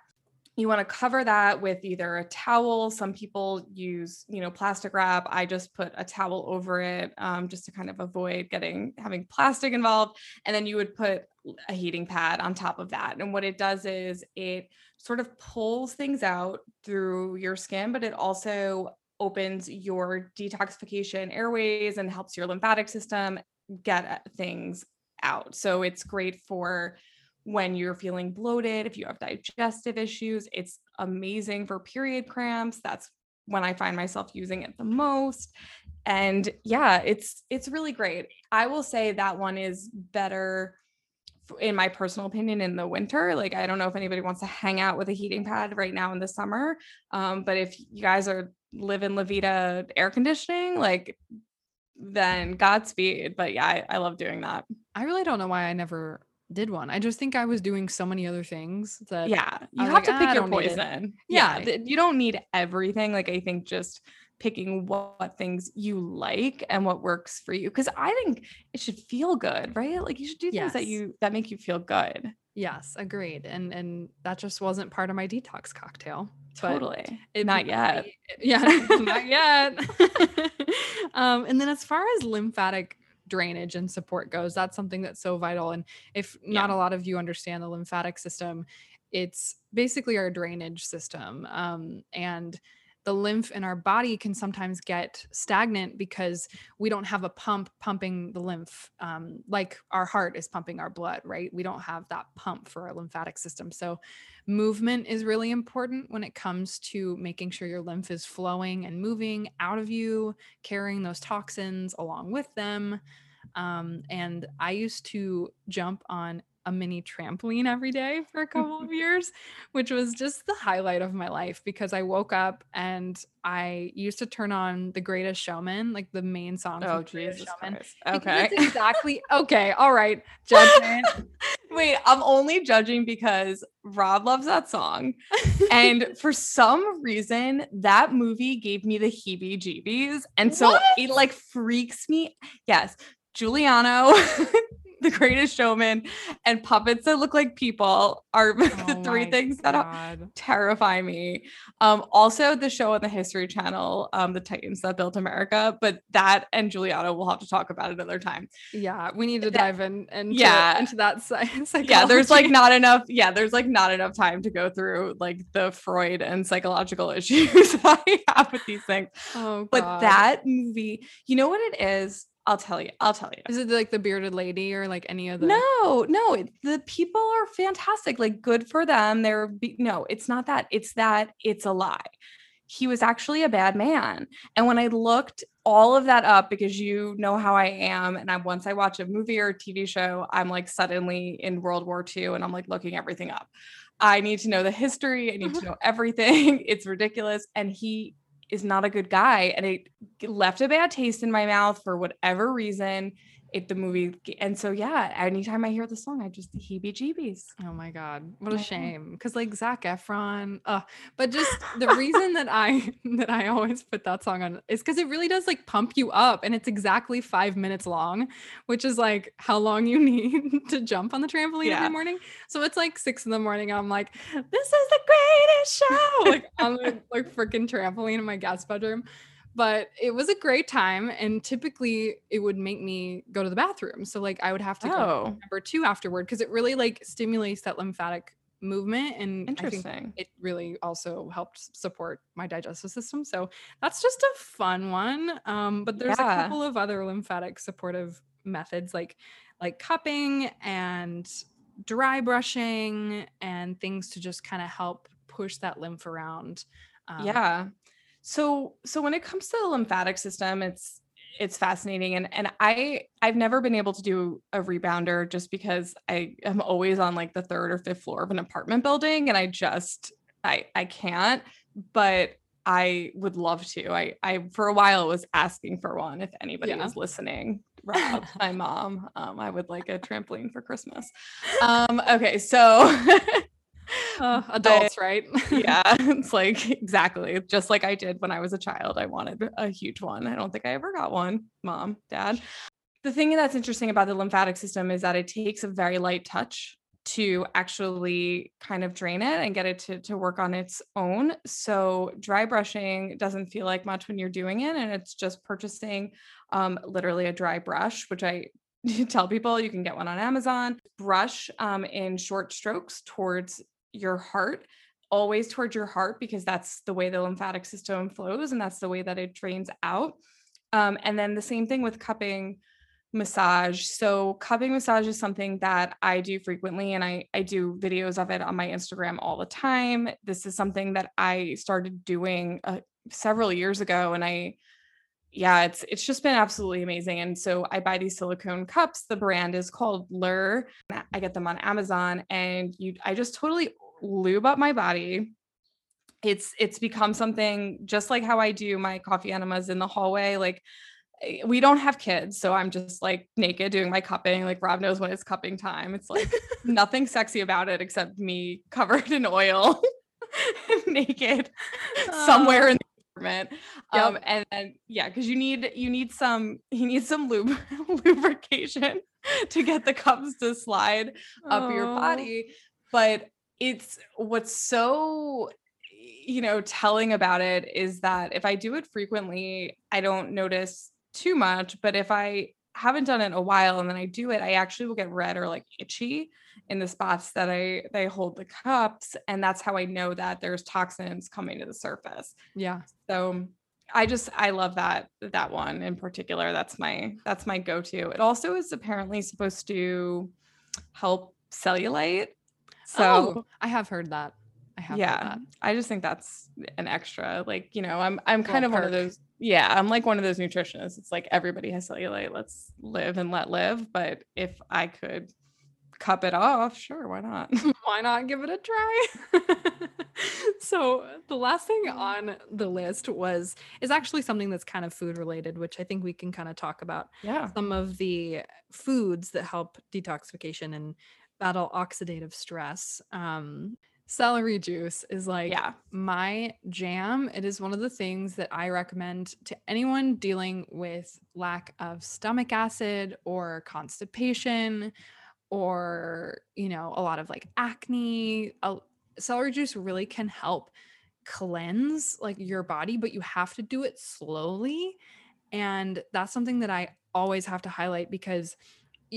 you want to cover that with either a towel some people use you know plastic wrap i just put a towel over it um, just to kind of avoid getting having plastic involved and then you would put a heating pad on top of that and what it does is it sort of pulls things out through your skin but it also opens your detoxification airways and helps your lymphatic system get things out so it's great for when you're feeling bloated, if you have digestive issues, it's amazing for period cramps. That's when I find myself using it the most. And yeah, it's it's really great. I will say that one is better in my personal opinion in the winter like i don't know if anybody wants to hang out with a heating pad right now in the summer um, but if you guys are living la vida air conditioning like then godspeed but yeah I, I love doing that I really don't know why I never did one. I just think I was doing so many other things that yeah you have was to pick "Ah, your it." poison Yeah. yeah th- you don't need everything like i think just picking what, what things you like and what works for you because i think it should feel good right like you should do things that you that make you feel good Yes, agreed. And and that just wasn't part of my detox cocktail. Totally it not yet be- Yeah, not yet. um, and then as far as lymphatic drainage and support goes, that's something that's so vital. And if not a lot of you understand the lymphatic system, it's basically our drainage system. Um, and the lymph in our body can sometimes get stagnant because we don't have a pump pumping the lymph um, like our heart is pumping our blood, right? We don't have that pump for our lymphatic system. So, movement is really important when it comes to making sure your lymph is flowing and moving out of you, carrying those toxins along with them. Um, and I used to jump on a mini trampoline every day for a couple of years, which was just the highlight of my life because I woke up and I used to turn on The Greatest Showman, like the main song. oh Greatest jesus Showman, Christ. okay exactly okay. All right, judgment. wait i'm only judging because rob loves that song and for some reason that movie gave me the heebie jeebies and so What? it like freaks me yes giuliano the greatest showman and puppets that look like people are the Oh three things that terrify me. Um also the show on the history channel um the titans that built america but that and giuliano we'll have to talk about it another time. Yeah, we need to That- dive in into, Yeah. into that science. yeah there's like not enough yeah there's like not enough time to go through like the freud and psychological issues that i have with these things. Oh, but that movie you know what it is i'll tell you i'll tell you. Is it like the bearded lady or like any of the no no the people are fantastic like good for them they're be- no it's not that it's that it's a lie. He was actually a bad man and when i looked all of that up because you know how i am and i once i watch a movie or a tv show i'm like suddenly in world war ii and i'm like looking everything up. I need to know the history i need to uh-huh. know everything it's ridiculous and he is not a good guy and it left a bad taste in my mouth for whatever reason it the movie and so yeah anytime i hear the song i just heebie jeebies Oh my god, what a shame! Because like Zac Efron, uh, but just the reason that I that I always put that song on is because it really does like pump you up, and it's exactly five minutes long, which is like how long you need to jump on the trampoline Yeah. every morning. So it's like six in the morning. I'm like, this is the greatest show, like on the like freaking trampoline in my guest bedroom. But it was a great time, and typically it would make me go to the bathroom. So like I would have to go oh number two afterward because it really like stimulates that lymphatic movement and I think interesting it really also helped support my digestive system. So that's just a fun one. Um, but there's a couple of other lymphatic supportive methods like like cupping and dry brushing and things to just kind of help push that lymph around. Um, yeah so so when it comes to the lymphatic system it's it's fascinating and and i i've never been able to do a rebounder just because i am always on like the third or fifth floor of an apartment building and i just i i can't but i would love to. I i for a while was asking for one if anybody Yeah. was listening. Rob, my mom um i would like a trampoline for christmas. Um okay so uh, adults, right? yeah it's like exactly just like i did when i was a child i wanted a huge one i don't think i ever got one mom dad. The thing that's interesting about the lymphatic system is that it takes a very light touch to actually kind of drain it and get it to, to work on its own. So dry brushing doesn't feel like much when you're doing it and it's just purchasing um, literally a dry brush which i tell people you can get one on amazon. Brush um, in short strokes towards your heart always towards your heart because that's the way the lymphatic system flows and that's the way that it drains out. Um, and then the same thing with cupping massage. So cupping massage is something that I do frequently and I I do videos of it on my Instagram all the time. This is something that I started doing uh, several years ago and I yeah, it's it's just been absolutely amazing. And so I buy these silicone cups. The brand is called Lure. I get them on Amazon and you I just totally lube up my body. It's it's become something just like how I do my coffee enemas in the hallway. Like eh, we don't have kids, so I'm just like naked doing my cupping. Like Rob knows when it's cupping time. It's like nothing sexy about it except me covered in oil, naked, somewhere in the apartment. Yep. Um, and then yeah, because you need you need some you need some lube lubrication to get the cups to slide up your Oh. body. But it's what's so you know telling about it is that if I do it frequently, I don't notice too much. But if I haven't done it in a while and then I do it, I actually will get red or like itchy in the spots that I they hold the cups. And that's how I know that there's toxins coming to the surface. Yeah. So I just I love that that one in particular. That's my that's my go-to. It also is apparently supposed to help cellulite. Oh. So oh, I have heard that. I have heard yeah, that. I just think that's an extra. Like, you know, I'm I'm kind of one of those yeah, I'm like one of those nutritionists. It's like everybody has cellulite. Let's live and let live. But if I could cup it off, sure, why not? why not give it a try? so the last thing on the list was is actually something that's kind of food related, which I think we can kind of talk about yeah. some of the foods that help detoxification and battle oxidative stress. Um, celery juice is like Yeah. my jam. It is one of the things that I recommend to anyone dealing with lack of stomach acid or constipation or, you know, a lot of like acne. Celery juice really can help cleanse like your body, but you have to do it slowly. And that's something that I always have to highlight because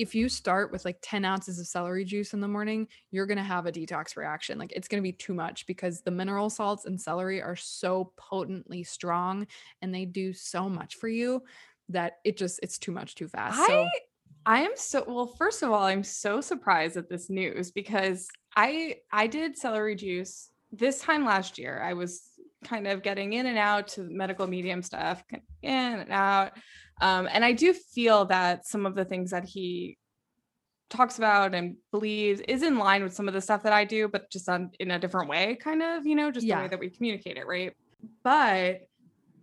if you start with like 10 ounces of celery juice in the morning, you're going to have a detox reaction. Like it's going to be too much because the mineral salts in celery are so potently strong and they do so much for you that it just, it's too much too fast. so, I I am so well, first of all, I'm so surprised at this news because I I did celery juice this time last year. I was kind of getting in and out to medical medium stuff, in and out. Um, and I do feel that some of the things that he talks about and believes is in line with some of the stuff that I do, but just on in a different way, kind of, you know, just the way that we communicate it, right? But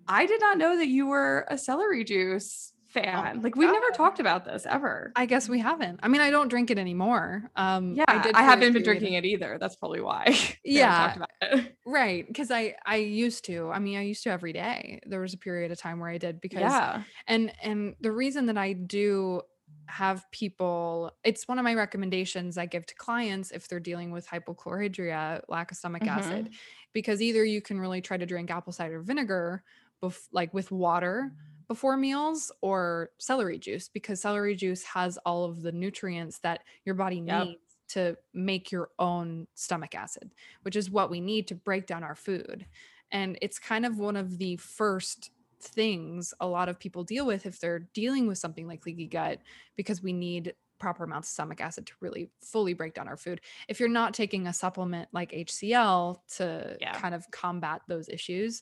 I did not know that you were a celery juice fan. like we've never talked about this ever. I guess we haven't. I mean, I don't drink it anymore. Um yeah, I, I haven't been drinking it either. That's probably why. yeah. right. Cause I I used to. I mean, I used to every day. There was a period of time where I did because yeah. and and the reason that I do have people it's one of my recommendations I give to clients if they're dealing with hypochlorhydria, lack of stomach mm-hmm. acid, because either you can really try to drink apple cider vinegar bef- like with water before meals or celery juice because celery juice has all of the nutrients that your body yep. needs to make your own stomach acid, which is what we need to break down our food. And it's kind of one of the first things a lot of people deal with if they're dealing with something like leaky gut because we need proper amounts of stomach acid to really fully break down our food. If you're not taking a supplement like HCl to yeah. kind of combat those issues,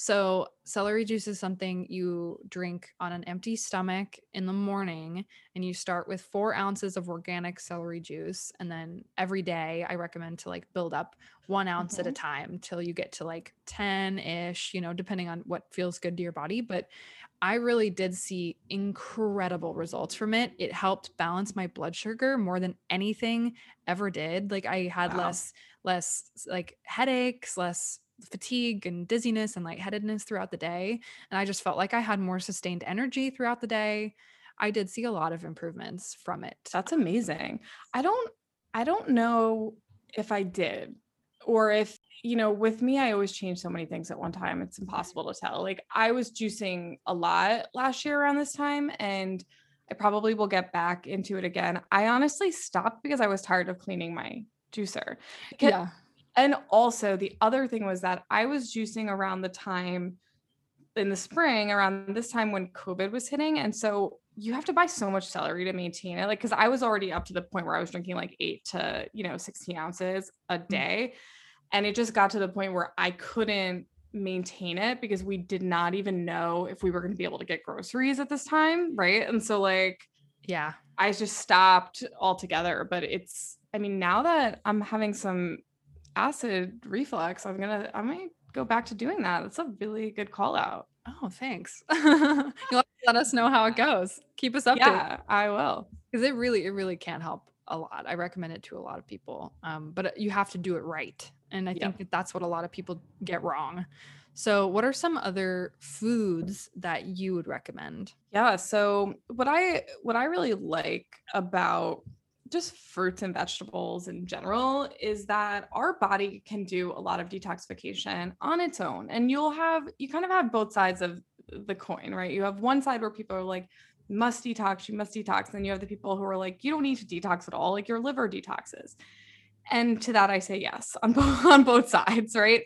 so, celery juice is something you drink on an empty stomach in the morning, and you start with four ounces of organic celery juice. And then every day, I recommend to like build up one ounce mm-hmm. at a mm-hmm. time till you get to like 10 ish, you know, depending on what feels good to your body. But I really did see incredible results from it. It helped balance my blood sugar more than anything ever did. Like I had wow. less less like headaches, less fatigue and dizziness and lightheadedness throughout the day. And I just felt like I had more sustained energy throughout the day. I did see a lot of improvements from it. That's amazing. I don't I don't know if I did or if you know with me I always change so many things at one time it's mm-hmm. impossible to tell. Like I was juicing a lot last year around this time and I probably will get back into it again. I honestly stopped because I was tired of cleaning my juicer. Yeah and also the other thing was that I was juicing around the time in the spring around this time when COVID was hitting. And so you have to buy so much celery to maintain it. Like, cause I was already up to the point where I was drinking like eight to, you know, 16 ounces a mm. day. And it just got to the point where I couldn't maintain it because we did not even know if we were going to be able to get groceries at this time. Right. And so, like, yeah, I just stopped altogether. But it's, I mean, now that I'm having some acid reflux, I'm gonna I might go back to doing that. That's a really good call out. Oh, thanks. You'll let us know how it goes. Keep us updated. Yeah, I will. Because it really, it really can help a lot. I recommend it to a lot of people. Um, but you have to do it right. And I yep. think that that's what a lot of people get wrong. So, what are some other foods that you would recommend? Yeah, so what I what I really like about just fruits and vegetables in general is that our body can do a lot of detoxification on its own. And you'll have, you kind of have both sides of the coin, right? You have one side where people are like, must detox, you must detox. And you have the people who are like, you don't need to detox at all, like your liver detoxes. And to that, I say yes on both, on both sides, right?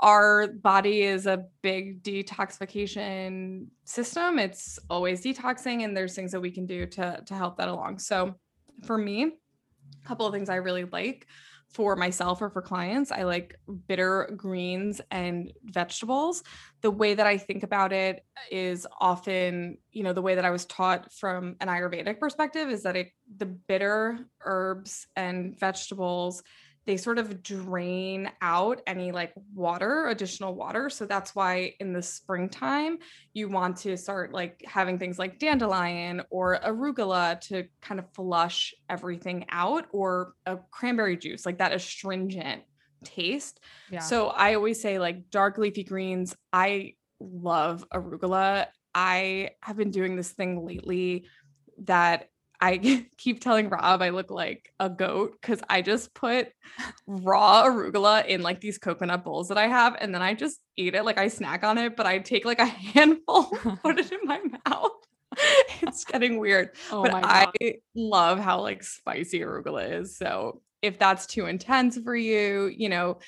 Our body is a big detoxification system. It's always detoxing, and there's things that we can do to, to help that along. So, for me, a couple of things I really like for myself or for clients. I like bitter greens and vegetables. The way that I think about it is often, you know, the way that I was taught from an Ayurvedic perspective is that it, the bitter herbs and vegetables they sort of drain out any like water, additional water. So that's why in the springtime, you want to start like having things like dandelion or arugula to kind of flush everything out, or a cranberry juice, like that astringent taste. Yeah. So I always say like dark leafy greens. I love arugula. I have been doing this thing lately that I keep telling Rob I look like a goat because I just put raw arugula in like these coconut bowls that I have, and then I just eat it like I snack on it, but I take like a handful, put it in my mouth. it's getting weird. Oh but I love how like spicy arugula is. So if that's too intense for you, you know,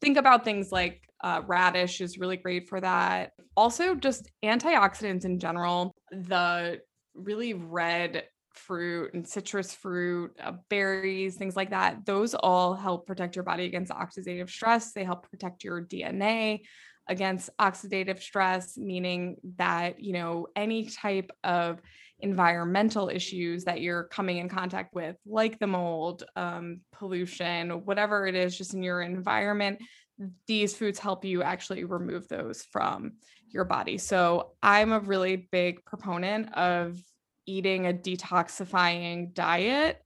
think about things like uh, radish is really great for that. Also, just antioxidants in general. The really red fruit and citrus fruit, uh, berries, things like that. Those all help protect your body against oxidative stress. They help protect your DNA against oxidative stress, meaning that, you know, any type of environmental issues that you're coming in contact with, like the mold, um, pollution, whatever it is, just in your environment, these foods help you actually remove those from your body. So I'm a really big proponent of eating a detoxifying diet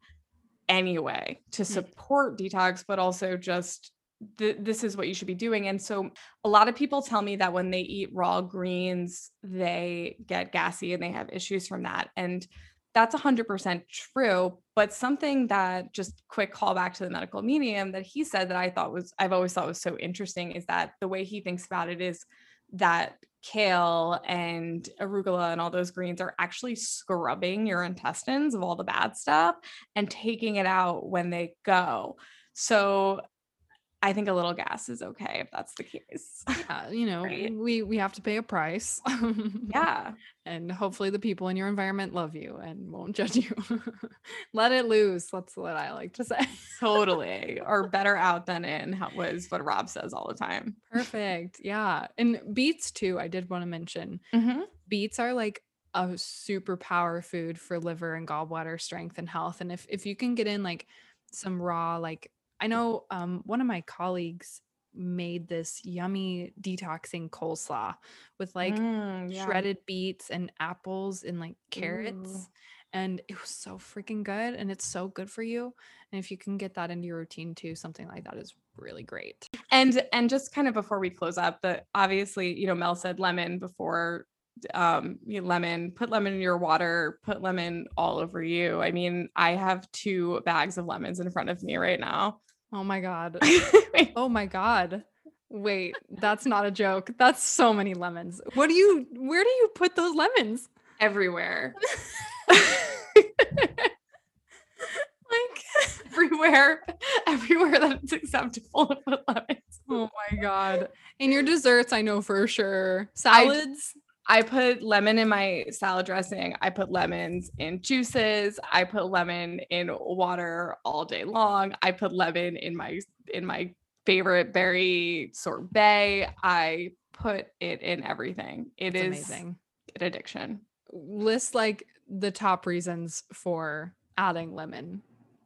anyway to Mm. support detox, but also just th- this is what you should be doing. And so a lot of people tell me that when they eat raw greens, they get gassy and they have issues from that. And that's 100% true. But something that just quick call back to the medical medium that he said that I thought was, I've always thought was so interesting is that the way he thinks about it is that kale and arugula and all those greens are actually scrubbing your intestines of all the bad stuff and taking it out when they go. So I think a little gas is okay if that's the case. Yeah, you know, Right. we we have to pay a price. yeah. and hopefully the people in your environment love you and won't judge you. Let it loose. That's what I like to say. Totally. or better out than in was what Rob says all the time. Perfect. Yeah. And beets too, I did want to mention. Mm-hmm. Beets are like a superpower food for liver and gallbladder strength and health. And if if you can get in like some raw, like I know um one of my colleagues made this yummy detoxing coleslaw with like Mm, yeah. shredded beets and apples and like carrots. Ooh. And it was so freaking good. And it's so good for you. And if you can get that into your routine too, something like that is really great. And and just kind of before we close up, the obviously, you know, Mel said lemon before um you know, lemon, put lemon in your water, put lemon all over you. I mean, I have two bags of lemons in front of me right now. Oh my God. Oh my God. Wait, that's not a joke. That's so many lemons. What do you, where do you put those lemons? everywhere. Like, everywhere, everywhere that it's acceptable to put lemons. oh my God. In your desserts, I know for sure. Salads. I put lemon in my salad dressing. I put lemons in juices. I put lemon in water all day long. I put lemon in my in my favorite berry sorbet. I put it in everything. It It's is amazing. an addiction. List like the top reasons for adding lemon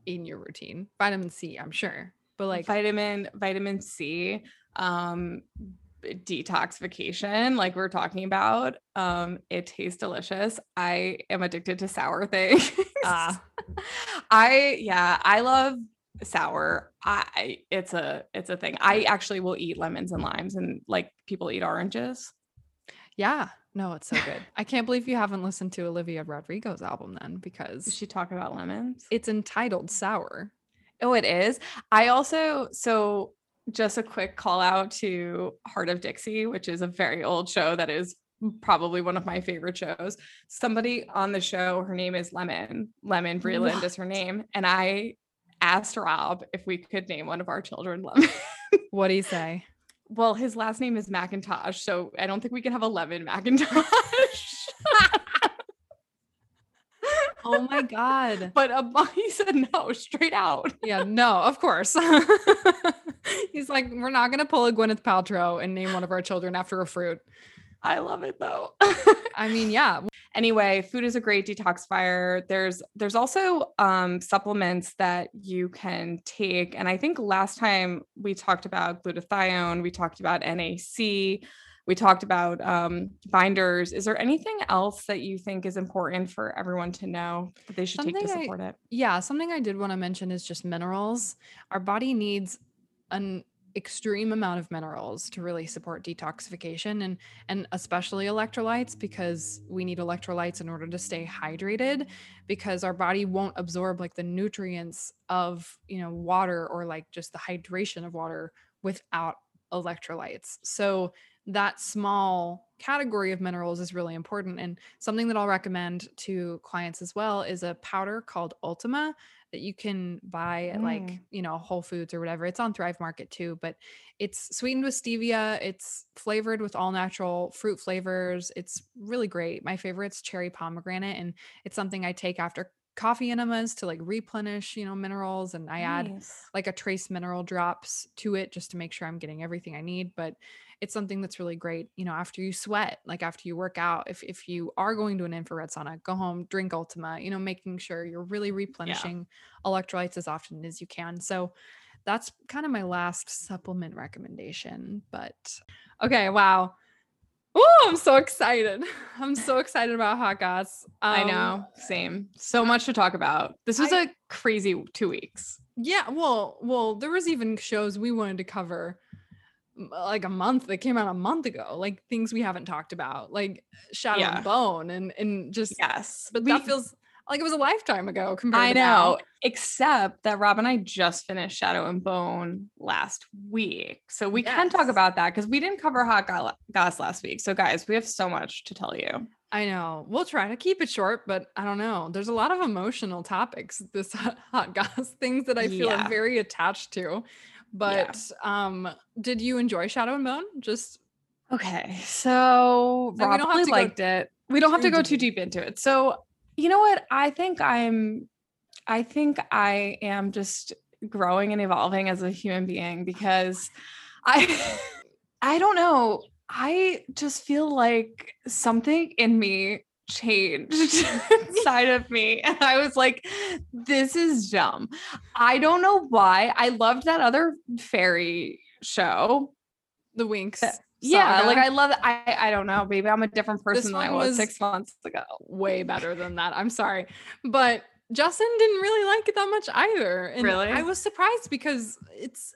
in your routine. Vitamin C, I'm sure. But like, vitamin vitamin C, um, detoxification, like we're talking about. Um, it tastes delicious. I am addicted to sour things. Ah. I yeah, I love sour. I it's a it's a thing. I actually will eat lemons and limes and like people eat oranges. yeah, no, it's so good. I can't believe you haven't listened to Olivia Rodrigo's album then because she talk about lemons? it's entitled Sour. Oh, it is. I also so just a quick call out to Hart of Dixie, which is a very old show that is probably one of my favorite shows. Somebody on the show, her name is Lemon. Lemon Breeland is her name, and I asked Rob if we could name one of our children Lemon. What do you say? well, his last name is Macintosh, so I don't think we can have a Lemon Macintosh. Oh my God. but um, he said no, straight out. Yeah, no, of course. He's like, we're not gonna pull a Gwyneth Paltrow and name one of our children after a fruit. I love it though. I mean, yeah, anyway food is a great detoxifier there's there's also um, supplements that you can take and i think last time we talked about glutathione we talked about nac we talked about um, binders is there anything else that you think is important for everyone to know that they should take to Something I- support it yeah. Something I did want to mention is just minerals. Our body needs an extreme amount of minerals to really support detoxification and and especially electrolytes because we need electrolytes in order to stay hydrated because our body won't absorb like the nutrients of you know water or like just the hydration of water without electrolytes so that small category of minerals is really important. And something that i'll recommend to clients as well is a powder called ultima that you can buy at like Mm. you know whole foods or whatever. It's on thrive market too but it's sweetened with stevia. It's flavored with all natural fruit flavors. It's really great. My favorite's cherry pomegranate and it's something i take after coffee enemas to like replenish you know minerals and i add like a trace mineral drops to it just to make sure I'm getting everything I need. But it's something that's really great, you know, after you sweat, like after you work out, if if you are going to an infrared sauna, go home, drink Ultima, you know, making sure you're really replenishing electrolytes as often as you can. So that's kind of my last supplement recommendation. But okay, wow. Oh, I'm so excited. I'm so excited about Hot Goss. I Um, know. Same. So much to talk about. This was I- a crazy two weeks. Yeah, well, well, there was even shows we wanted to cover like a month that came out a month ago, like things we haven't talked about, like Shadow Yeah. and Bone, and and just. Yes. But We- that feels like it was a lifetime ago compared. I know, except that Rob and I just finished Shadow and Bone last week. So we can talk about that because we didn't cover Hot Go- Goss last week. So, guys, we have so much to tell you. I know. We'll try to keep it short, but I don't know. There's a lot of emotional topics, this hot, hot goss, things that I feel Yeah. Very attached to. But um, did you enjoy Shadow and Bone? Just Okay. So, Rob really to go liked it. We don't have to go too deep into it. So, you know what? I think I'm, I think I am just growing and evolving as a human being because I, I don't know. I just feel like something in me changed inside of me. And I was like, this is dumb. I don't know why. I loved that other fairy show. the Winx. Yeah, like. I love I I don't know, baby. I'm a different person than I was, was- six months ago. way better than that. I'm sorry. But Justin didn't really like it that much either. And Really? I was surprised because it's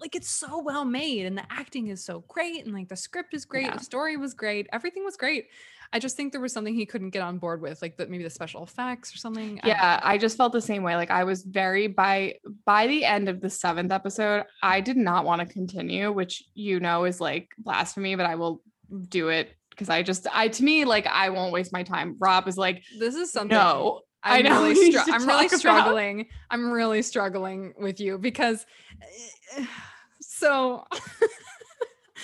like it's so well made and the acting is so great and like the script is great, Yeah. the story was great, everything was great. I just think there was something he couldn't get on board with, like the, maybe the special effects or something. Yeah, know. I just felt the same way. Like I was very by by the end of the seventh episode, I did not want to continue, which you know is like blasphemy, but I will do it because I just I to me like I won't waste my time. Rob is like, this is something. no, I I'm know, really, str- I'm really about- struggling. I'm really struggling with you because. So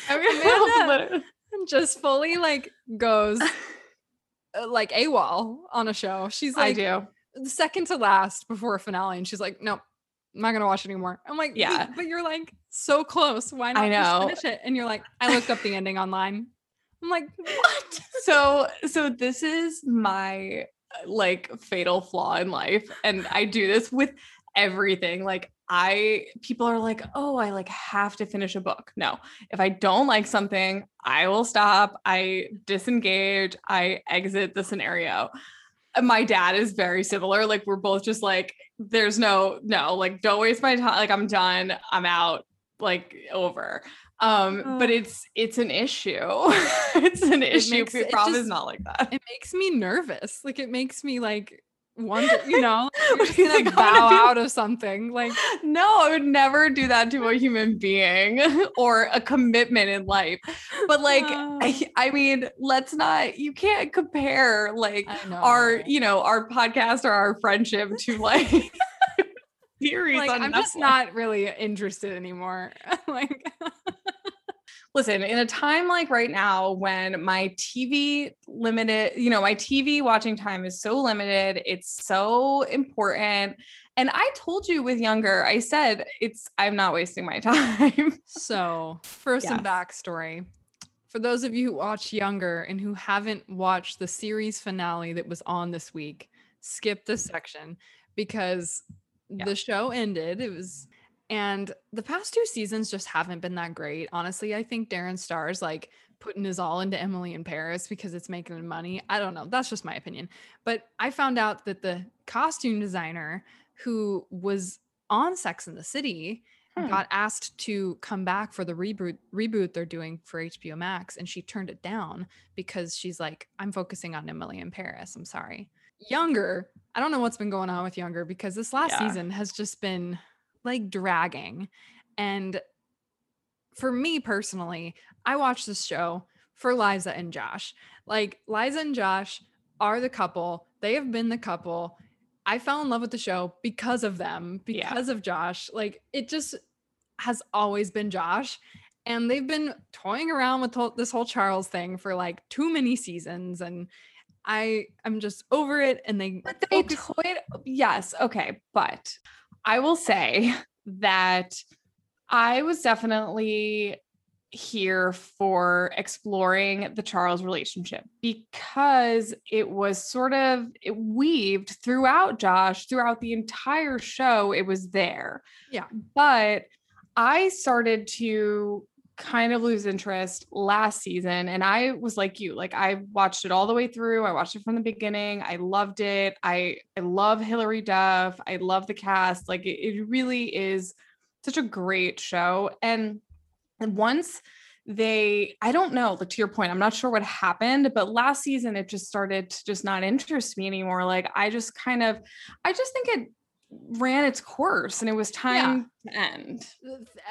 I'm Amanda- literally- just fully like goes uh, like AWOL on a show. She's like, I do. the second to last before a finale, and she's like, "Nope, I'm not gonna watch anymore." I'm like, Yeah. But you're like so close. Why not I just know. finish it?" And you're like, "I looked up the ending online." I'm like, "What?" so so this is my uh, like fatal flaw in life and i do this with everything like i people are like oh i like have to finish a book. No if i don't like something i will stop i disengage i exit the scenario. My dad is very similar like we're both just like there's no no like don't waste my time like i'm done i'm out like over. Um but Oh. it's it's an issue. It's an issue makes- it Rob is just- not like that. It makes me nervous. Like it makes me like wonder, you know, like, you're just You gonna bow out of something. Like no i would never do that to a human being or a commitment in life but like Oh. I, I mean let's not you can't compare like our you know our podcast or our friendship to like series like I'm just not really interested anymore. like listen in a time like right now when my tv limited you know my tv watching time is so limited it's so important and i told you with younger i said it's i'm not wasting my time So, for some backstory, for those of you who watch Younger and who haven't watched the series finale that was on this week, skip this section because Yeah. the show ended. It was, and the past two seasons just haven't been that great. Honestly, I think Darren Star's like putting his all into Emily in Paris because it's making him money. I don't know. That's just my opinion. But I found out that the costume designer who was on Sex in the City Hmm. got asked to come back for the reboot reboot they're doing for HBO Max and she turned it down because she's like I'm focusing on Emily in Paris. I'm sorry. Younger, I don't know what's been going on with Younger because this last Yeah. season has just been like dragging and for me personally, I watch this show for Liza and Josh. Like Liza and Josh are the couple. They have been the couple. I fell in love with the show because of them, Yeah. because of Josh. Like it just has always been Josh. And they've been toying around with this whole Charles thing for like too many seasons. And I I'm just over it. And they But they focus- toyed. Yes. Okay. But I will say that I was definitely here for exploring the Charles relationship because it was sort of it weaved throughout Josh, throughout the entire show, it was there. Yeah. But I started to kind of lose interest last season and I was like you like I watched it all the way through I watched it from the beginning I loved it I I love Hilary Duff I love the cast like it, it really is such a great show and and once they I don't know like to your point I'm not sure what happened but last season it just started to just not interest me anymore like I just kind of I just think it ran its course and it was time yeah. to end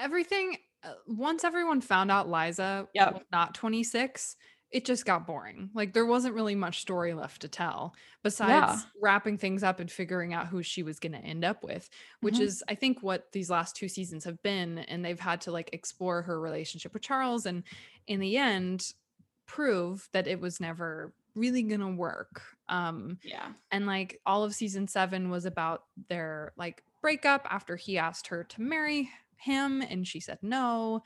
everything once everyone found out Liza yep. was not 26 it just got boring. Like there wasn't really much story left to tell besides yeah. wrapping things up and figuring out who she was going to end up with, which mm-hmm. is I think what these last two seasons have been and they've had to like explore her relationship with Charles and in the end prove that it was never really going to work. Um yeah. And like all of season 7 was about their like breakup after he asked her to marry him and she said no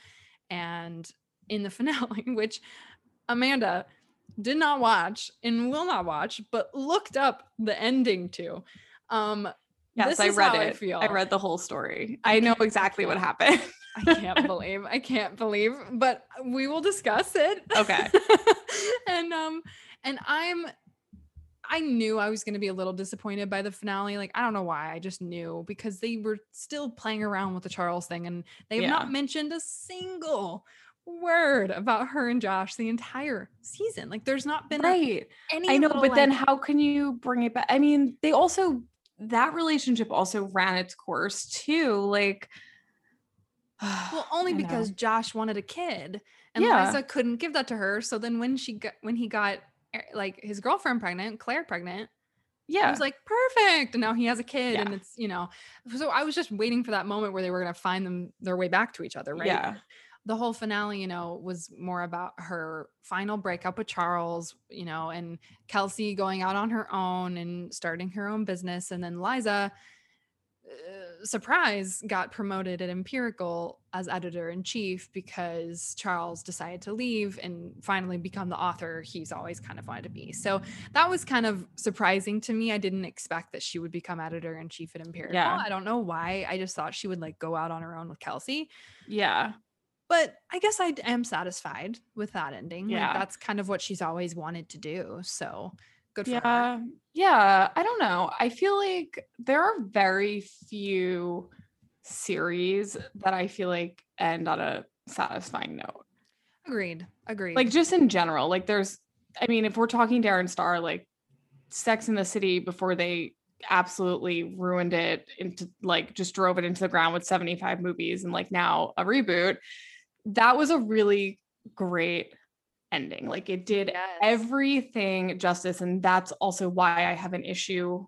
and in the finale which Amanda did not watch and will not watch, but looked up the ending to. Um, yes, I read it. I, feel. I read the whole story. I, I know exactly what happened. I can't believe. I can't believe, but we will discuss it. Okay. and um, and I'm I knew I was going to be a little disappointed by the finale. Like, I don't know why. I just knew because they were still playing around with the Charles thing and they've yeah. not mentioned a single word about her and Josh the entire season. Like there's not been right. any I know, but like, then how can you bring it back? I mean, they also that relationship also ran its course too. Like well, only because Josh wanted a kid and yeah. Liza couldn't give that to her. So then when she got when he got Er, like his girlfriend pregnant, Claire pregnant, yeah. I was like, perfect. And now he has a kid. Yeah. And it's, you know, so I was just waiting for that moment where they were gonna find them their way back to each other, right? Yeah the whole finale, you know, was more about her final breakup with Charles, you know, and Kelsey going out on her own and starting her own business. And then Liza, Uh, surprise, got promoted at Empirical as editor in chief because Charles decided to leave and finally become the author he's always kind of wanted to be. So that was kind of surprising to me. I didn't expect that she would become editor in chief at Empirical. Yeah. I don't know why. I just thought she would like go out on her own with Kelsey. Yeah but I guess I am satisfied with that ending. Yeah. Like that's kind of what she's always wanted to do. So good for yeah. her. Yeah. I don't know. I feel like there are very few series that I feel like end on a satisfying note. Agreed. Agreed. Like just in general, like there's, I mean, if we're talking Darren Star, like Sex in the City before they absolutely ruined it into like just drove it into the ground with 75 movies and like now a reboot that was a really great ending. Like it did yes. everything justice. And that's also why I have an issue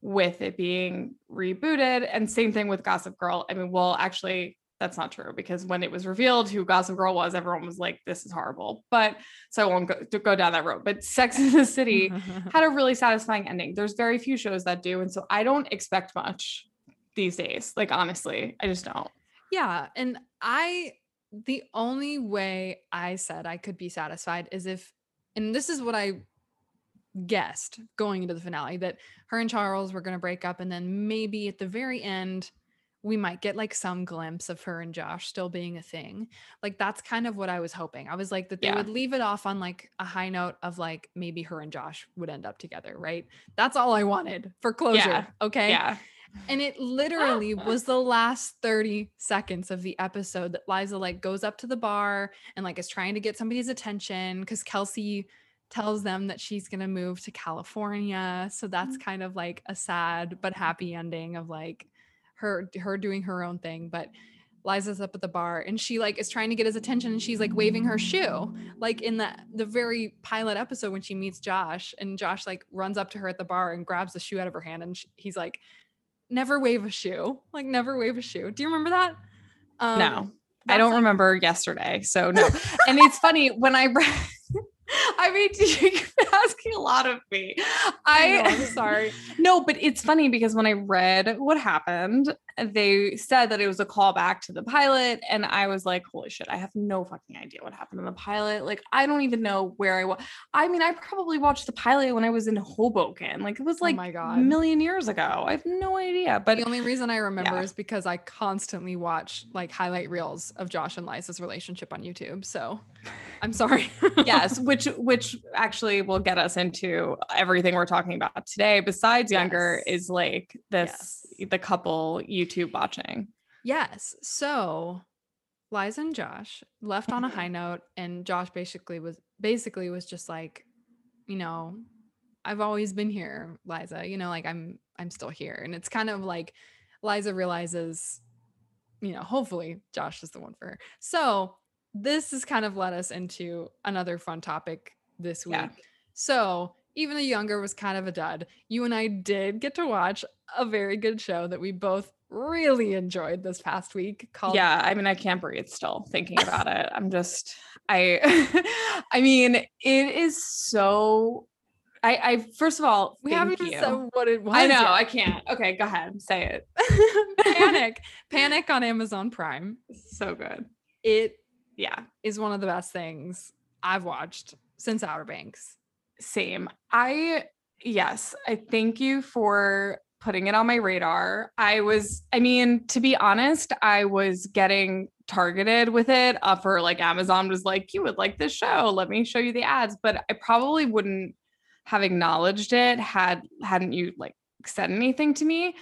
with it being rebooted. And same thing with Gossip Girl. I mean, well, actually, that's not true because when it was revealed who Gossip Girl was, everyone was like, this is horrible. But so I won't go, go down that road. But Sex in the City had a really satisfying ending. There's very few shows that do. And so I don't expect much these days. Like, honestly, I just don't. Yeah. And I the only way I said I could be satisfied is if, and this is what I guessed going into the finale that her and Charles were going to break up. And then maybe at the very end, we might get like some glimpse of her and Josh still being a thing. Like that's kind of what I was hoping. I was like that they yeah. would leave it off on like a high note of like maybe her and Josh would end up together, right? That's all I wanted for closure. Yeah. Okay. Yeah. And it literally was the last 30 seconds of the episode that Liza like goes up to the bar and like is trying to get somebody's attention because Kelsey tells them that she's going to move to California. So that's mm. kind of like a sad but happy ending of like her her doing her own thing, but Liza's up at the bar and she like is trying to get his attention and she's like waving her shoe like in the the very pilot episode when she meets Josh and Josh like runs up to her at the bar and grabs the shoe out of her hand and she, he's like never wave a shoe. Like never wave a shoe. Do you remember that? Um, no. I don't like- remember yesterday. So no. and it's funny when I read I mean, you're asking a lot of me. I I, I'm sorry. no, but it's funny because when I read what happened, they said that it was a callback to the pilot, and I was like, "Holy shit! I have no fucking idea what happened in the pilot. Like, I don't even know where I was. I mean, I probably watched the pilot when I was in Hoboken. Like, it was Oh like my a God. million years ago. I have no idea. But the only reason I remember yeah. is because I constantly watch like highlight reels of Josh and Liza's relationship on YouTube. So I'm sorry. yes which which actually will get us into everything we're talking about today besides younger Yes. is like this the couple youtube watching Yes. So Liza and Josh left on a high note, and Josh basically was basically was just like, you know, I've always been here, Liza. You know, like I'm I'm still here. And it's kind of like Liza realizes, you know, hopefully Josh is the one for her. So this has kind of led us into another fun topic this week. Yeah. So even the Younger was kind of a dud, you and I did get to watch a very good show that we both really enjoyed this past week called yeah i mean i can't breathe still thinking about it i'm just i i mean it is so i i first of all we haven't even said what it was. i know yet. i can't okay go ahead say it Panic. Panic on Amazon Prime. so good It yeah is one of the best things I've watched since Outer Banks. Same. I, yes, I thank you for putting it on my radar. I was, I mean, to be honest, I was getting targeted with it uh, for like Amazon was like, you would like this show. Let me show you the ads. But I probably wouldn't have acknowledged it had hadn't you like said anything to me.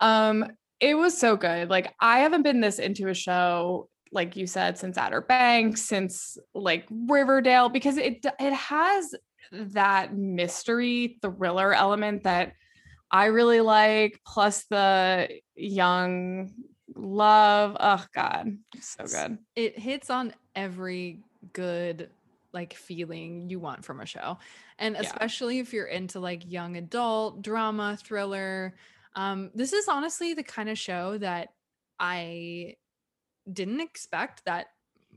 Um, it was so good. Like I haven't been this into a show like you said since Outer Banks, since like Riverdale because it it has that mystery thriller element that I really like plus the young love. Oh god, so good. It hits on every good like feeling you want from a show. And Yeah. especially if you're into like young adult drama, thriller. Um this is honestly the kind of show that I didn't expect that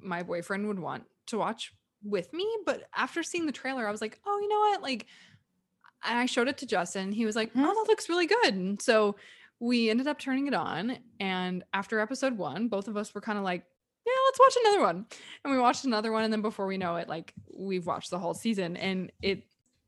my boyfriend would want to watch with me, but after seeing the trailer I was like, "Oh, you know what? Like and I showed it to Justin. He was like, Mhm. "Oh, that looks really good." And so we ended up turning it on and after episode 1, both of us were kind of like, "Yeah, let's watch another one." And we watched another one and then before we know it like we've watched the whole season and it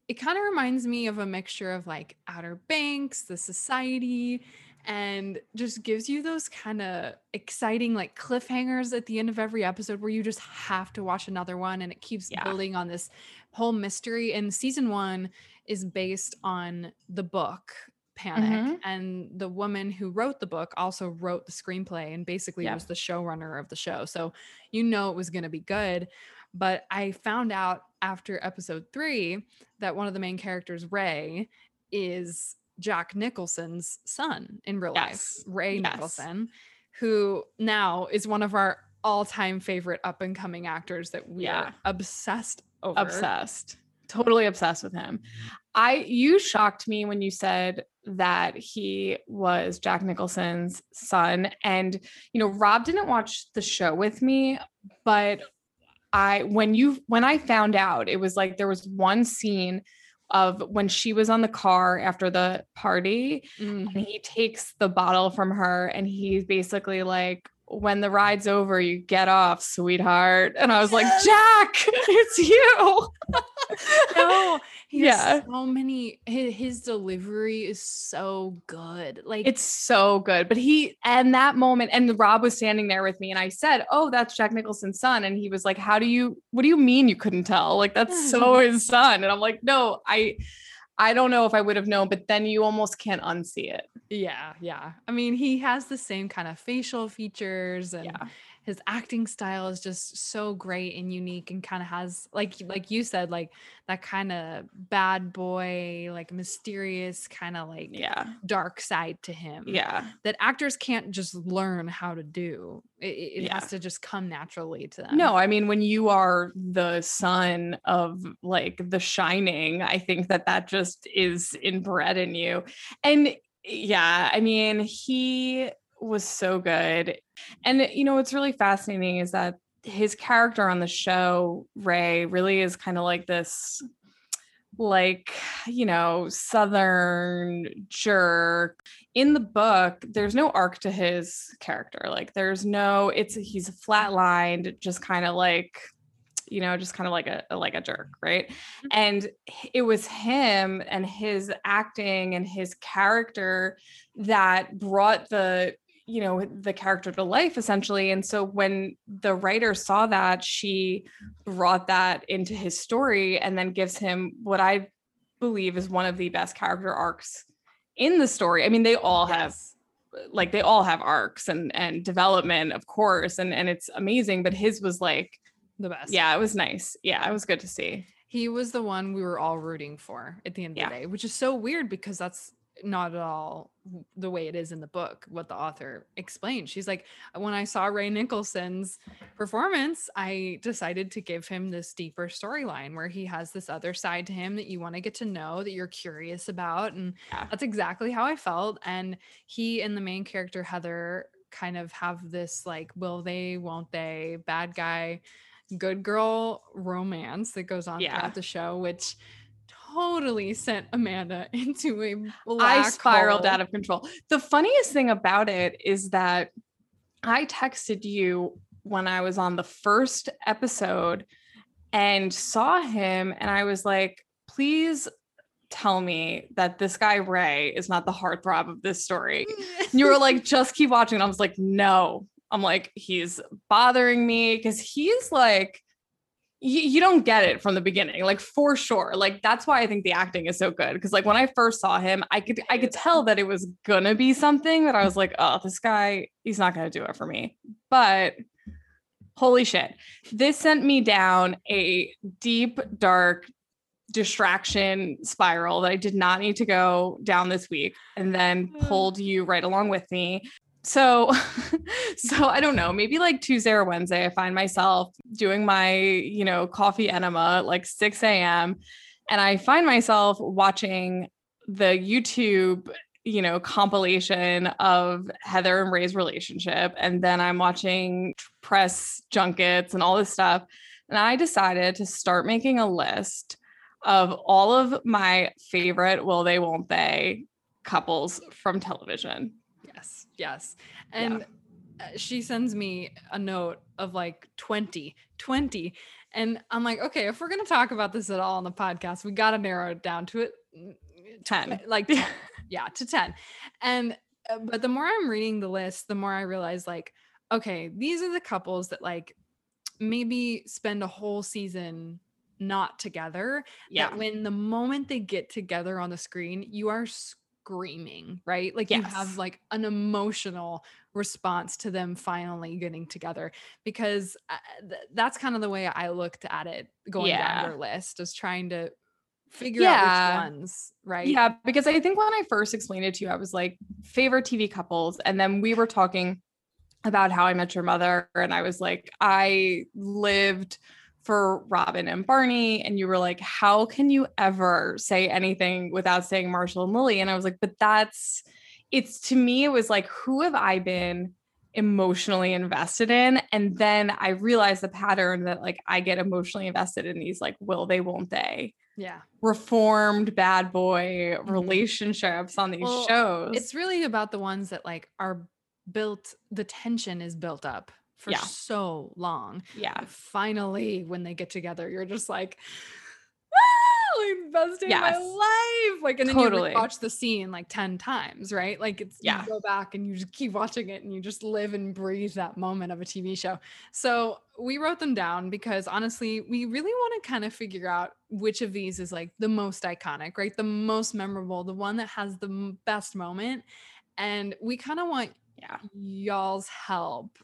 it kind of reminds me of a mixture of like Outer Banks, The Society, and just gives you those kind of exciting like cliffhangers at the end of every episode where you just have to watch another one and it keeps Yeah. building on this whole mystery. And season one is based on the book Panic, Mhm. and the woman who wrote the book also wrote the screenplay and basically Yeah. was the showrunner of the show. So you know it was going to be good. But I found out after episode three that one of the main characters, Ray, is Jack Nicholson's son in real Yes. life, Ray Yes. Nicholson, who now is one of our all-time favorite up and coming actors that we Yeah. are obsessed over. obsessed totally obsessed with him mm-hmm. i you shocked me when you said that he was jack nicholson's son and you know rob didn't watch the show with me but i when you when i found out it was like there was one scene of when she was on the car after the party Mm. and he takes the bottle from her and he's basically like when the ride's over you get off sweetheart and i was like jack it's you no, he Yeah. has so many. His, his delivery is so good. Like it's so good but he and that moment and rob was standing there with me and i said oh that's jack nicholson's son and he was like how do you what do you mean you couldn't tell like that's so his son and i'm like no i i don't know if i would have known but then you almost can't unsee it Yeah, yeah. I mean, he has the same kind of facial features and yeah his acting style is just so great and unique and kind of has like like you said like that kind of bad boy like mysterious kind of like yeah dark side to him yeah that actors can't just learn how to do it, it Yeah. has to just come naturally to them No, I mean when you are the son of like The Shining, I think that that just is inbred in you. And yeah, I mean he was so good. And you know what's really fascinating is that his character on the show, Ray, really is kind of like this like you know southern jerk. In the book there's no arc to his character. Like there's no it's he's flatlined just kind of like you know just kind of like a like a jerk right? Mm-hmm. and it was him and his acting and his character that brought the you know the character to life essentially. And so when the writer saw that she brought that into his story and then gives him what i believe is one of the best character arcs in the story. I mean they all yes. have like they all have arcs and and development of course and and it's amazing but his was like the best. yeah it was nice. Yeah it was good to see. He was the one we were all rooting for at the end of yeah. the day which is so weird because that's not at all the way it is in the book what the author explained she's like when i saw ray nicholson's performance i decided to give him this deeper storyline where he has this other side to him that you want to get to know that you're curious about and yeah. that's exactly how i felt and he and the main character heather kind of have this like will they won't they bad guy good girl romance that goes on yeah. throughout the show which totally sent Amanda into a black I spiraled hole. out of control. The funniest thing about it is that I texted you when I was on the first episode and saw him and I was like, please tell me that this guy Ray is not the heartthrob of this story. and you were like, just keep watching. And I was like, no. I'm like, he's bothering me because he's like you, you don't get it from the beginning like for sure. Like that's why i think the acting is so good because like when i first saw him i could i could tell that it was gonna be something that i was like oh this guy he's not gonna do it for me. But holy shit this sent me down a deep dark distraction spiral that i did not need to go down this week and then mm. pulled you right along with me so so i don't know maybe like tuesday or wednesday i find myself doing my you know coffee enema like 6 a.m and i find myself watching the youtube you know compilation of heather and ray's relationship and then i'm watching press junkets and all this stuff and i decided to start making a list of all of my favorite will they won't they couples from television Yes. And yeah. she sends me a note of like 20, 20. And I'm like, okay, if we're going to talk about this at all on the podcast, we got to narrow it down to it 10. Like 10. yeah, to 10. And uh, but the more I'm reading the list, the more I realize like, okay, these are the couples that like maybe spend a whole season not together. Yeah. That when the moment they get together on the screen, you are screaming, right? Like yes. you have like an emotional response to them finally getting together because uh, th- that's kind of the way I looked at it going yeah. down your list is trying to figure yeah. out which ones, right? Yeah, because I think when I first explained it to you, I was like favorite TV couples and then we were talking about how I met your mother and I was like I lived for Robin and Barney. And you were like, how can you ever say anything without saying Marshall and Lily? And I was like, but that's it's to me, it was like, who have I been emotionally invested in? And then I realized the pattern that like I get emotionally invested in these like will they, won't they? Yeah. Reformed bad boy mm-hmm. relationships on these well, shows. It's really about the ones that like are built, the tension is built up for yeah. so long. Yeah. finally, when they get together, you're just like, ah, like best day yes. of my life. Like, and then totally. you watch the scene like 10 times, right? Like it's yeah. you go back and you just keep watching it and you just live and breathe that moment of a TV show. So we wrote them down because honestly, we really want to kind of figure out which of these is like the most iconic, right? The most memorable, the one that has the best moment. And we kind of want yeah. y'all's help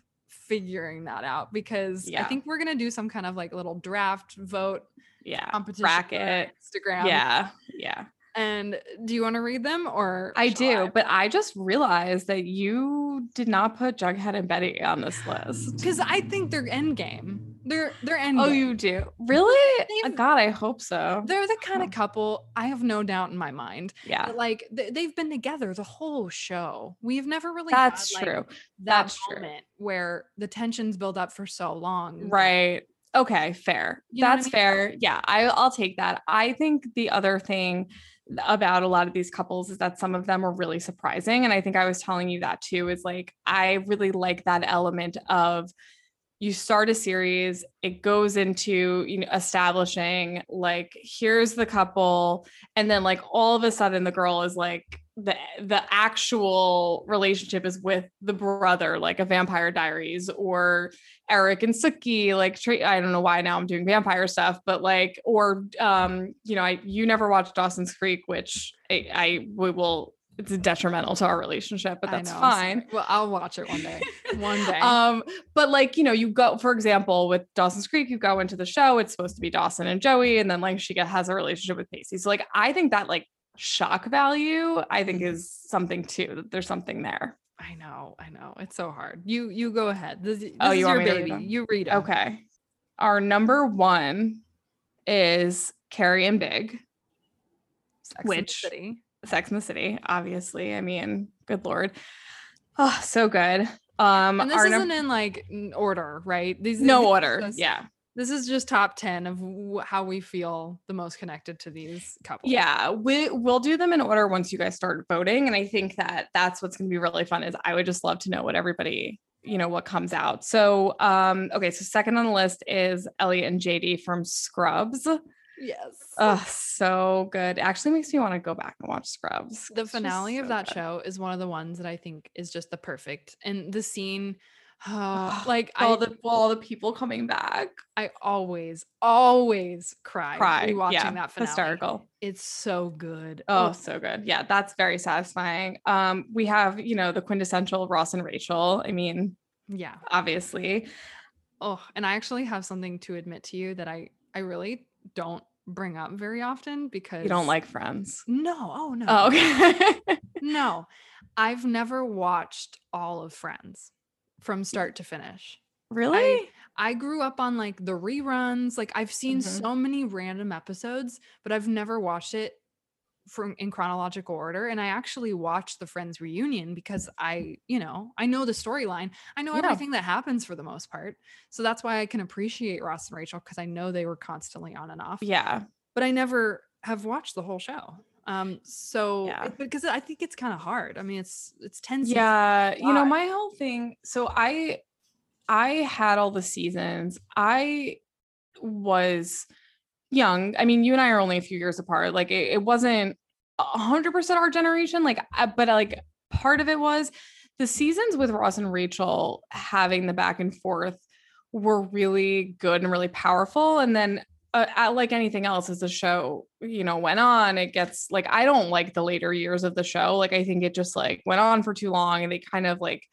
figuring that out because yeah. I think we're gonna do some kind of like little draft vote yeah competition bracket Instagram. Yeah. Yeah. And do you want to read them or I do, I? but I just realized that you did not put Jughead and Betty on this list. Because I think they're end game. They're they're ending. Oh, you do? Really? Uh, They've- God, I hope so. They're the kind Oh. of couple I have no doubt in my mind. Yeah. Like th- they've been together the whole show. We've never really had, That's like, true. that That's true. where the tensions build up for so long. Right. Okay, fair. You know what I That's mean? fair. Yeah, I, I'll take that. I think the other thing about a lot of these couples is that some of them are really surprising. And I think I was telling you that too, is like, I really like that element of you start a series, it goes into, you know, establishing like, here's the couple. And then like all of a sudden the girl is like, the the actual relationship is with the brother, like a Vampire Diaries or Eric and Sookie, like I don't know why now I'm doing vampire stuff, but like, or um, you know, I you never watched Dawson's Creek, which I, I we will. It's detrimental to our relationship, but that's know, fine. Well, I'll watch it one day. One day. Um, but like, you know, you go, for example, with Dawson's Creek, you go into the show, it's supposed to be Dawson and Joey, and then like she get, has a relationship with Pacey. So like I think that like shock value, I think Mm-hmm. is something too, that there's something there. I know, I know. It's so hard. You you go ahead. This, this Oh, is you your to read baby. them? You read 'em. Okay. Our number one is Carrie and Big, Sex and Which- City. Sex in the City, obviously. I mean, good lord. Oh, so good. Um And this isn't in like order, right? These no order. just- Yeah. This is just top 10 of wh- how we feel the most connected to these couples. Yeah, we we'll do them in order once you guys start voting, and I think that that's what's going to be really fun. Is I would just love to know what everybody, you know, what comes out. So, um, okay, so second on the list is Elliot and JD from Scrubs. Yes. Oh, so good. Actually, makes me want to go back and watch Scrubs. the finale of so that good. show is one of the ones that I think is just the perfect. And the scene, uh, like all I, the all the people coming back, I always, always cry, cry, rewatching yeah, that finale. hysterical. It's so good. Oh, so good. Yeah, that's very satisfying. Um, we have, you know, the quintessential Ross and Rachel. I mean, yeah. obviously. Oh, and I actually have something to admit to you that I I really don't bring up very often because You don't like friends. No, oh no. Oh, okay. No. I've never watched all of Friends from start to finish. really? I grew up on like the reruns. Like I've seen Mhm. so many random episodes, but I've never watched it from in chronological order. And I actually watched the Friends reunion because I, you know, I know the storyline. I know Yeah. everything that happens for the most part. So that's why I can appreciate Ross and Rachel because I know they were constantly on and off. Yeah. But I never have watched the whole show. Um, so Yeah. because I think it's kind of hard. I mean, it's it's 10 seasons. Yeah. You know, my whole thing. So I I had all the seasons. I was young. I mean, you and I are only a few years apart. Like it, it wasn't hundred percent our generation. Like, but like part of it was the seasons with Ross and Rachel having the back and forth were really good and really powerful. And then uh, uh, like anything else as the show you know went on it gets like i don't like the later years of the show like i think it just like went on for too long and they kind of like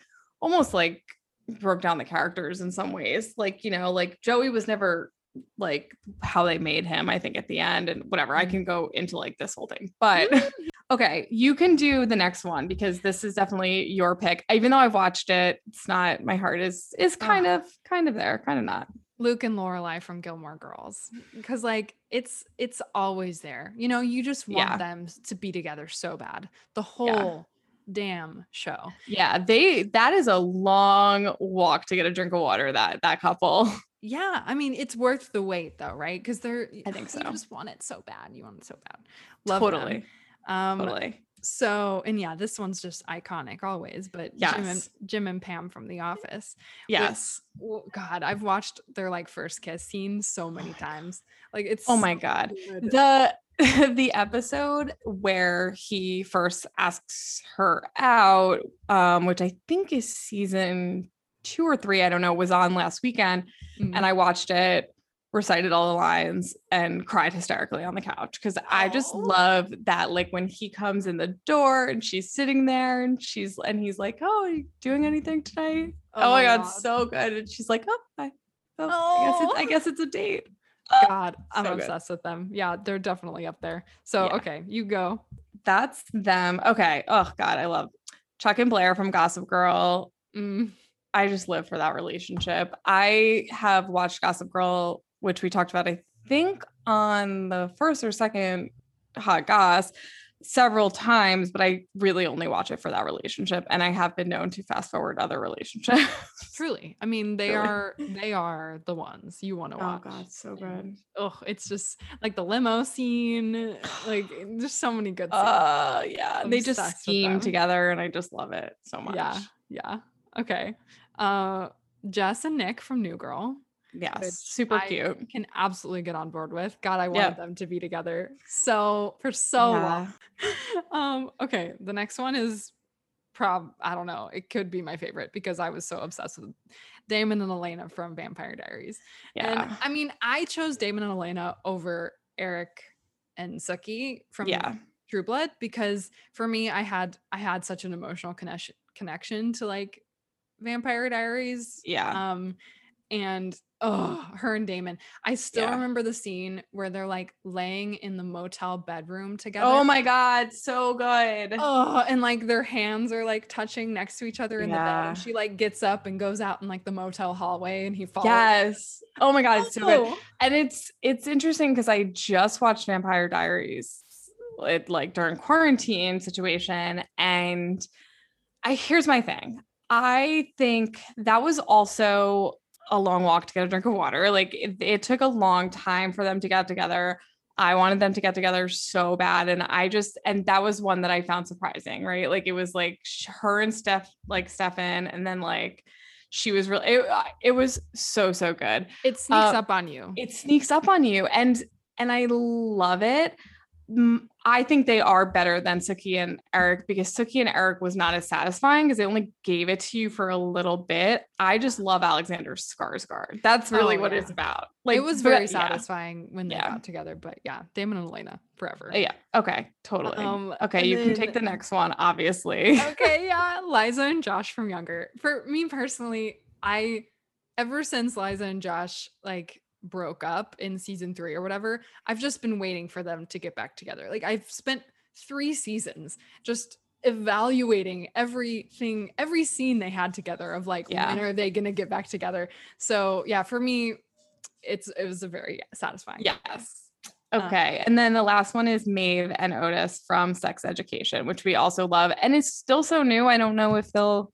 almost like broke down the characters in some ways like you know like joey was never like how they made him i think at the end and whatever i Mhm. can go into like this whole thing but okay you can do the next one because this is definitely your pick even though i've watched it it's not my heart is is kind of kind of there kind of not Luke and Lorelai from Gilmore Girls because like it's it's always there. You know, you just want Yeah. them to be together so bad. The whole damn show. Yeah, they that is a long walk to get a drink of water that that couple. Yeah, I mean it's worth the wait though, right? Because they're I think You so. just want it so bad. You want it so bad. Love them. totally. Um, Totally. So and yeah, this one's just iconic always. But Jim and Jim and Pam from The Office. Yes. Well, God, I've watched their like first kiss scene so many times. Like it's Oh my god. good. The the episode where he first asks her out, um, which I think is season two or three, I don't know, was on last weekend. Mm. And I watched it, recited all the lines, and cried hysterically on the couch because I just love that. Like when he comes in the door and she's sitting there and she's and he's like, Oh, are you doing anything tonight? Oh, my god, so good. And she's like, Oh, I, oh, I guess it's I guess it's a date. God, I'm So good. obsessed with them. Yeah, they're definitely up there. So Yeah. okay, you go. That's them. Okay. Oh god, I love Chuck and Blair from Gossip Girl. Mm, I just live for that relationship. I have watched Gossip Girl, which we talked about, I think, on the first or second Hot Goss several times, but I really only watch it for that relationship. And I have been known to fast forward other relationships. Truly. I mean, they Truly. are they are the ones you want to watch. Oh god, so good. Oh, it's just like the limo scene. Like there's so many good scenes. Uh yeah. They just scheme together and I just love it so much. yeah. Yeah. Okay. Uh Jess and Nick from New Girl. Yes. Super I cute. Can absolutely get on board with. God, I wanted Yeah. them to be together so for so Yeah. long. Um, okay, the next one is prob I don't know. It could be my favorite because I was so obsessed with Damon and Elena from Vampire Diaries. Yeah. And I mean, I chose Damon and Elena over Eric and Sookie from Yeah. True Blood because for me, I had I had such an emotional connection connection to like Vampire Diaries. Yeah. Um, and oh, her and Damon. I still Yeah. remember the scene where they're like laying in the motel bedroom together. Oh my god, so good. Oh, and like their hands are like touching next to each other in the bed. And she like gets up and goes out in like the motel hallway and he follows. Yes. Oh my god, it's so good. Oh, And it's it's interesting because I just watched Vampire Diaries it like during quarantine situation and I here's my thing. I think that was also a long walk to get a drink of water. Like it, it took a long time for them to get together. I wanted them to get together so bad and I just and that was one that I found surprising, right? Like it was like her and Steph like Stefan and then like she was really it, it was so so good It sneaks Uh, up on you. it sneaks up on you and and i love it i think they are better than sookie and eric because sookie and eric was not as satisfying because they only gave it to you for a little bit i just love alexander skarsgård that's really Oh, what yeah. it's about Like it was but- very yeah. satisfying when they Yeah. got together. But yeah, Damon and Elena forever. yeah okay totally Um, okay you can take the next one obviously okay, yeah, Liza and Josh from Younger. For me personally, I ever since Liza and Josh like broke up in season 3 or whatever, I've just been waiting for them to get back together. Like I've spent 3 seasons just evaluating everything every scene they had together of like Yeah. when are they going to get back together. So, yeah, for me it's it was a very satisfying. yes Uh, okay and then the last one is maeve and otis from sex education which we also love and it's still so new i don't know if they'll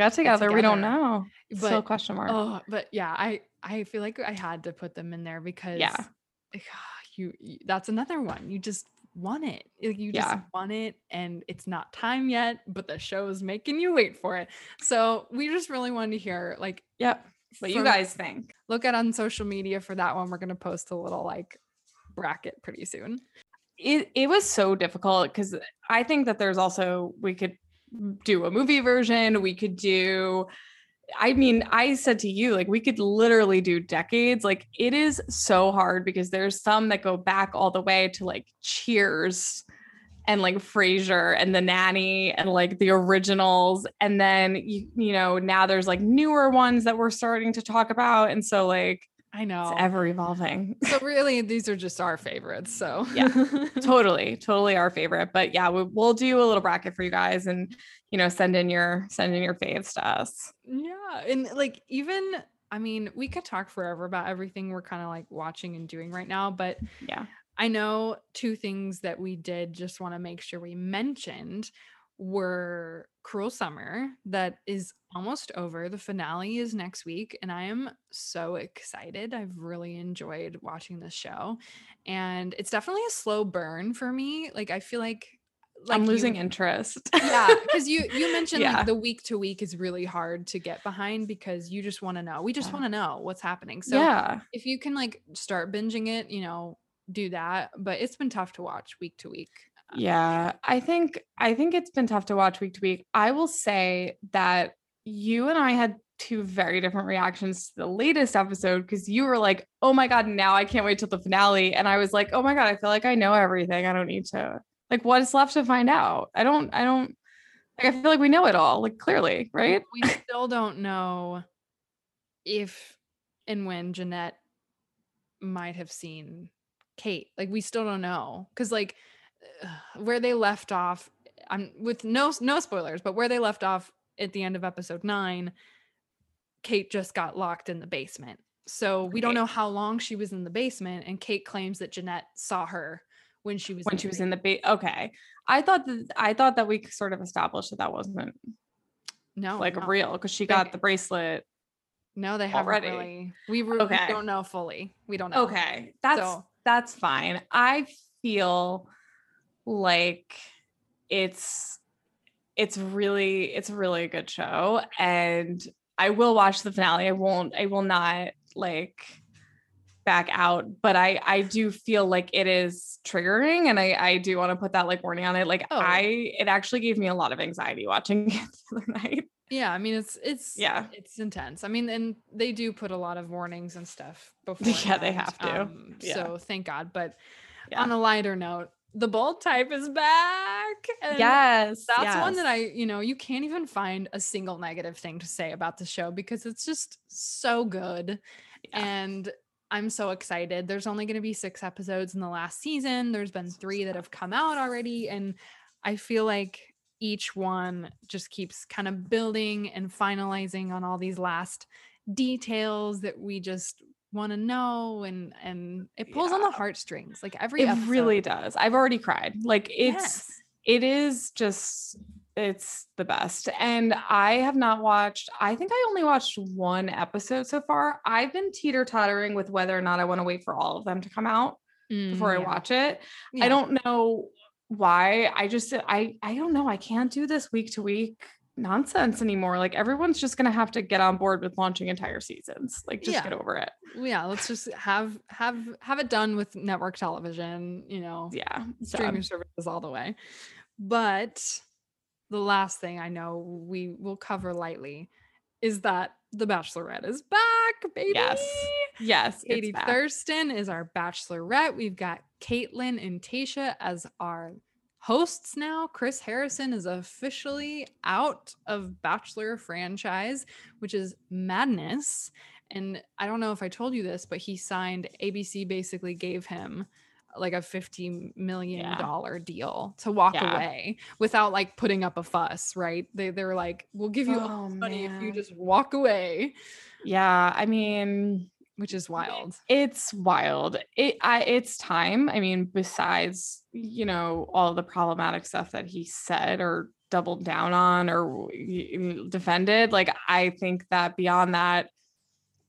get together, we don't know still But question mark Oh, but yeah, I I feel like I had to put them in there because Yeah. you, you that's another one. You just want it. Like, You just Yeah. want it and it's not time yet, but the show is making you wait for it. So we just really wanted to hear like yep what you guys think look at on social media for that one. We're gonna post a little like bracket pretty soon. it it was so difficult because I think that there's also we could do a movie version. We could do. I mean, I said to you, like, we could literally do decades. Like, it is so hard because there's some that go back all the way to like Cheers and like Frasier and The Nanny and like the originals. And then, you, you know, now there's like newer ones that we're starting to talk about. And so, like, I know. it's ever evolving. so really, these are just our favorites. So Yeah. totally totally our favorite but yeah we, we'll do a little bracket for you guys and you know send in your send in your faves to us Yeah, and like even I mean, we could talk forever about everything we're kind of like watching and doing right now, but yeah I know two things that we did just want to make sure we mentioned were Cruel Summer that is almost over. The finale is next week and I am so excited. I've really enjoyed watching this show and it's definitely a slow burn for me. Like I feel like like i'm you- losing interest yeah because you you mentioned Yeah. like the week to week is really hard to get behind because you just want to know we just Yeah. want to know what's happening so yeah if you can like start binging it you know do that but it's been tough to watch week to week yeah i think i think it's been tough to watch week to week. I will say that you and i had two very different reactions to the latest episode because you were like oh my god now i can't wait till the finale and i was like oh my god i feel like i know everything i don't need to like what is left to find out? I don't i don't like i feel like we know it all like clearly right? we still don't know if and when jeanette might have seen kate like we still don't know because like where they left off i'm with no no spoilers but where they left off at the end of episode nine Kate just got locked in the basement. So we don't know how long she was in the basement. And Kate claims that Jeanette saw her when she was when in she the was in the bait. Okay. I thought that I thought that we sort of established that that wasn't no like no. real because she They- got the bracelet. No, they haven't already. really. We, re- we don't know fully. We don't know. Okay. That's So- that's fine. I feel like it's it's really it's a really a good show and I will watch the finale. I won't I will not like back out, but I I do feel like it is triggering and I I do want to put that like warning on it. Like Oh. I it actually gave me a lot of anxiety watching it the other night. Yeah, I mean it's it's Yeah. it's intense. I mean, and they do put a lot of warnings and stuff before. Yeah, they have to. Um, yeah. So thank God. But Yeah. on a lighter note, the bold type is back. and Yes. That's one that. I, you know, you can't even find a single negative thing to say about the show because it's just so good. Yeah. And I'm so excited. There's only going to be six episodes in the last season. There's been three that have come out already. And I feel like each one just keeps kind of building and finalizing on all these last details that we just want to know and and it pulls on the heartstrings like every it episode. really does. I've already cried. Like it's Yes. it is just it's the best. And I have not watched, I think I only watched one episode so far. I've been teeter tottering with whether or not I want to wait for all of them to come out before Mm, I watch it. Yeah. I don't know why. I just I I don't know. I can't do this week to week nonsense anymore. Like everyone's just gonna have to get on board with launching entire seasons. Like just Yeah. get over it. yeah let's just have have have it done with network television you know Yeah. streaming done. services all the way but the last thing i know we will cover lightly is that the bachelorette is back baby Yes. Yes. katie thurston is our bachelorette we've got kaitlyn and tayshia as our hosts now chris harrison is officially out of bachelor franchise which is madness and I don't know if I told you this, but he signed ABC basically gave him like a 50 million Yeah. deal to walk Yeah. away without like putting up a fuss, right? They they're like, "We'll give you all Oh, money if you just walk away," Yeah. I mean, which is wild. it's wild. It i it's time. I mean besides you know all the problematic stuff that he said or doubled down on or defended like i think that beyond that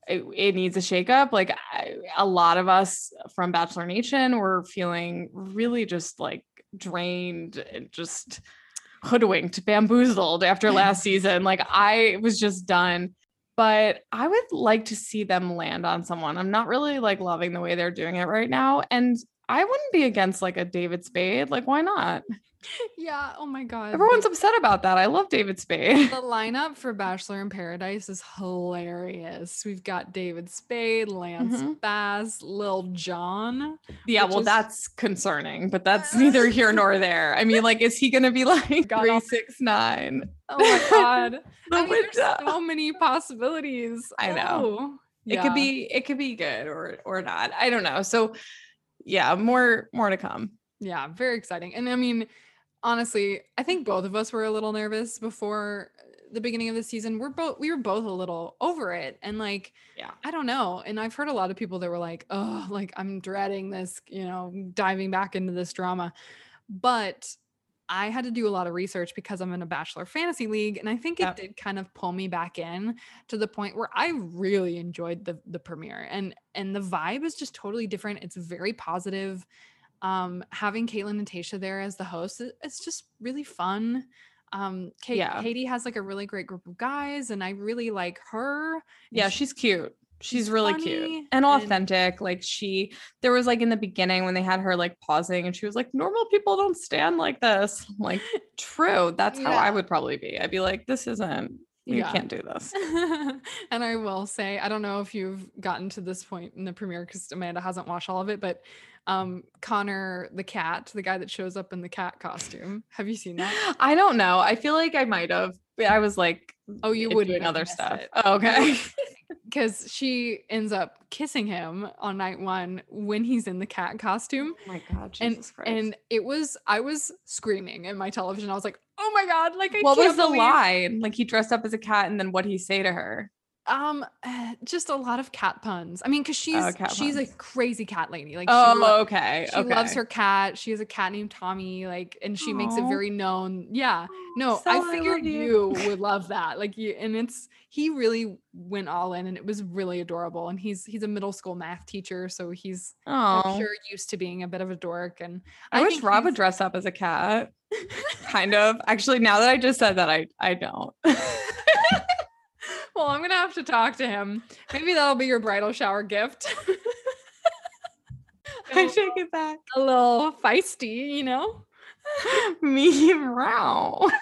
it, it needs a shakeup. Like I, a lot of us from bachelor nation were feeling really just like drained and just hoodwinked bamboozled after last season. Like i was just done but I would like to see them land on someone. I'm not really like loving the way they're doing it right now. And I wouldn't be against like a David Spade. Like, why not? Yeah, oh my god. Everyone's upset about that. I love David Spade. the lineup for Bachelor in Paradise is hilarious. We've got David Spade, Lance Mhm. Bass, Lil Jon. yeah, well, is- that's concerning, but that's neither here nor there. I mean, like, is he gonna be like God, three six nine? Oh my god. The I mean, there's so many possibilities. I know. Oh, It yeah. could be it could be good or or not. I don't know. So yeah, more more to come. Yeah, very exciting. And I mean, honestly, I think both of us were a little nervous before uh, the beginning of the season. We're both we were both a little over it. And like, Yeah. I don't know. And I've heard a lot of people that were like, oh, like I'm dreading this, you know, diving back into this drama. But I had to do a lot of research because I'm in a bachelor fantasy league. And I think it Yep. did kind of pull me back in to the point where I really enjoyed the the premiere. And and the vibe is just totally different. It's very positive um having Kaitlyn and Tayshia there as the hosts it's just really fun um Kate, Yeah. Katie has like a really great group of guys and I really like her Yeah, she- she's cute. She's really cute and and- authentic. Like she, there was like in the beginning when they had her like pausing and she was like, normal people don't stand like this. I'm like, true. That's how I would probably be. I'd be like, this isn't, you Yeah. can't do this. and I will say, I don't know if you've gotten to this point in the premiere because Amanda hasn't watched all of it, but um Connor the cat, the guy that shows up in the cat costume. Have you seen that? I don't know. I feel like I might have, I was like, Oh, you it- wouldn't doing other stuff. Oh, okay. Because she ends up kissing him on night one when he's in the cat costume. oh my God, And Christ. and it was I was screaming in my television. I was like, oh my god, like I what was the line? Like he dressed up as a cat and then what he say to her? Um, eh, just a lot of cat puns. I mean, because she's Oh, she's a crazy cat lady. Like she, Oh, lo- okay. she loves her cat. She has a cat named Tommy. Like, and she makes it very known. Yeah. No, So I I figured love you. you. would love that. Like you, and it's he really went all in, and it was really adorable. And he's he's a middle school math teacher, so he's I'm sure used to being a bit of a dork. And I, wish Rob would dress up as a cat. kind of. Actually, now that I just said that, I I don't. well, I'm gonna have to talk to him. Maybe that'll be your bridal shower gift. I take it back. a little feisty, you know. Me row.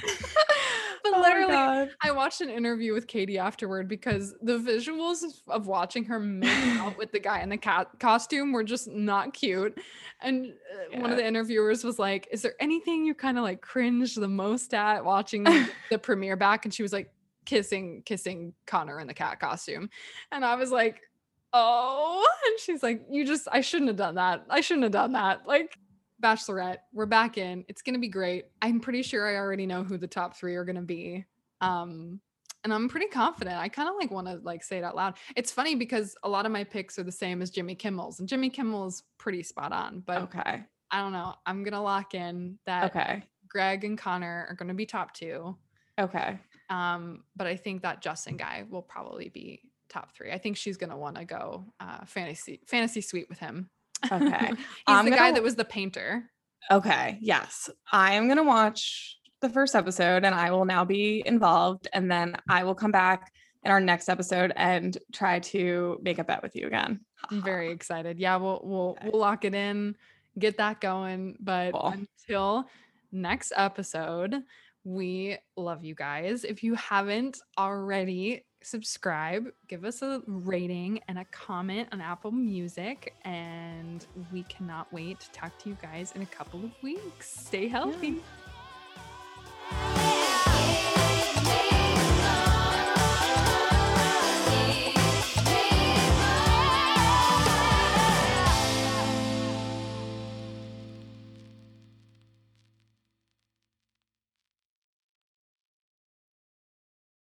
But Oh literally. I watched an interview with Katie afterward because the visuals of watching her make out with the guy in the cat costume were just not cute. And uh, one of the interviewers was like, "Is there anything you kind of like cringe the most at watching the premiere back?" And she was like, "Kissing, kissing Connor in the cat costume," and I was like, "Oh," and she's like, "You just, I shouldn't have done that. I shouldn't have done that." Like. Bachelorette, we're back in. It's gonna be great. I'm pretty sure I already know who the top three are gonna be. Um, and I'm pretty confident. I kind of like want to like say it out loud. It's funny because a lot of my picks are the same as Jimmy Kimmel's, and Jimmy Kimmel's pretty spot on. But Okay. I don't know. I'm gonna lock in that Okay. Greg and Connor are gonna be top two. Okay. Um, but I think that Justin guy will probably be top three. I think she's gonna want to go uh, fantasy fantasy suite with him. Okay. He's I'm the guy gonna- that was the painter. Okay. Yes. I am going to watch the first episode and I will now be involved. And then I will come back in our next episode and try to make a bet with you again. I'm very excited. Yeah, we'll we'll Okay. we'll lock it in, get that going. But Cool. until next episode, we love you guys. If you haven't already, subscribe, give us a rating and a comment on Apple Music, and we cannot wait to talk to you guys in a couple of weeks. Stay healthy.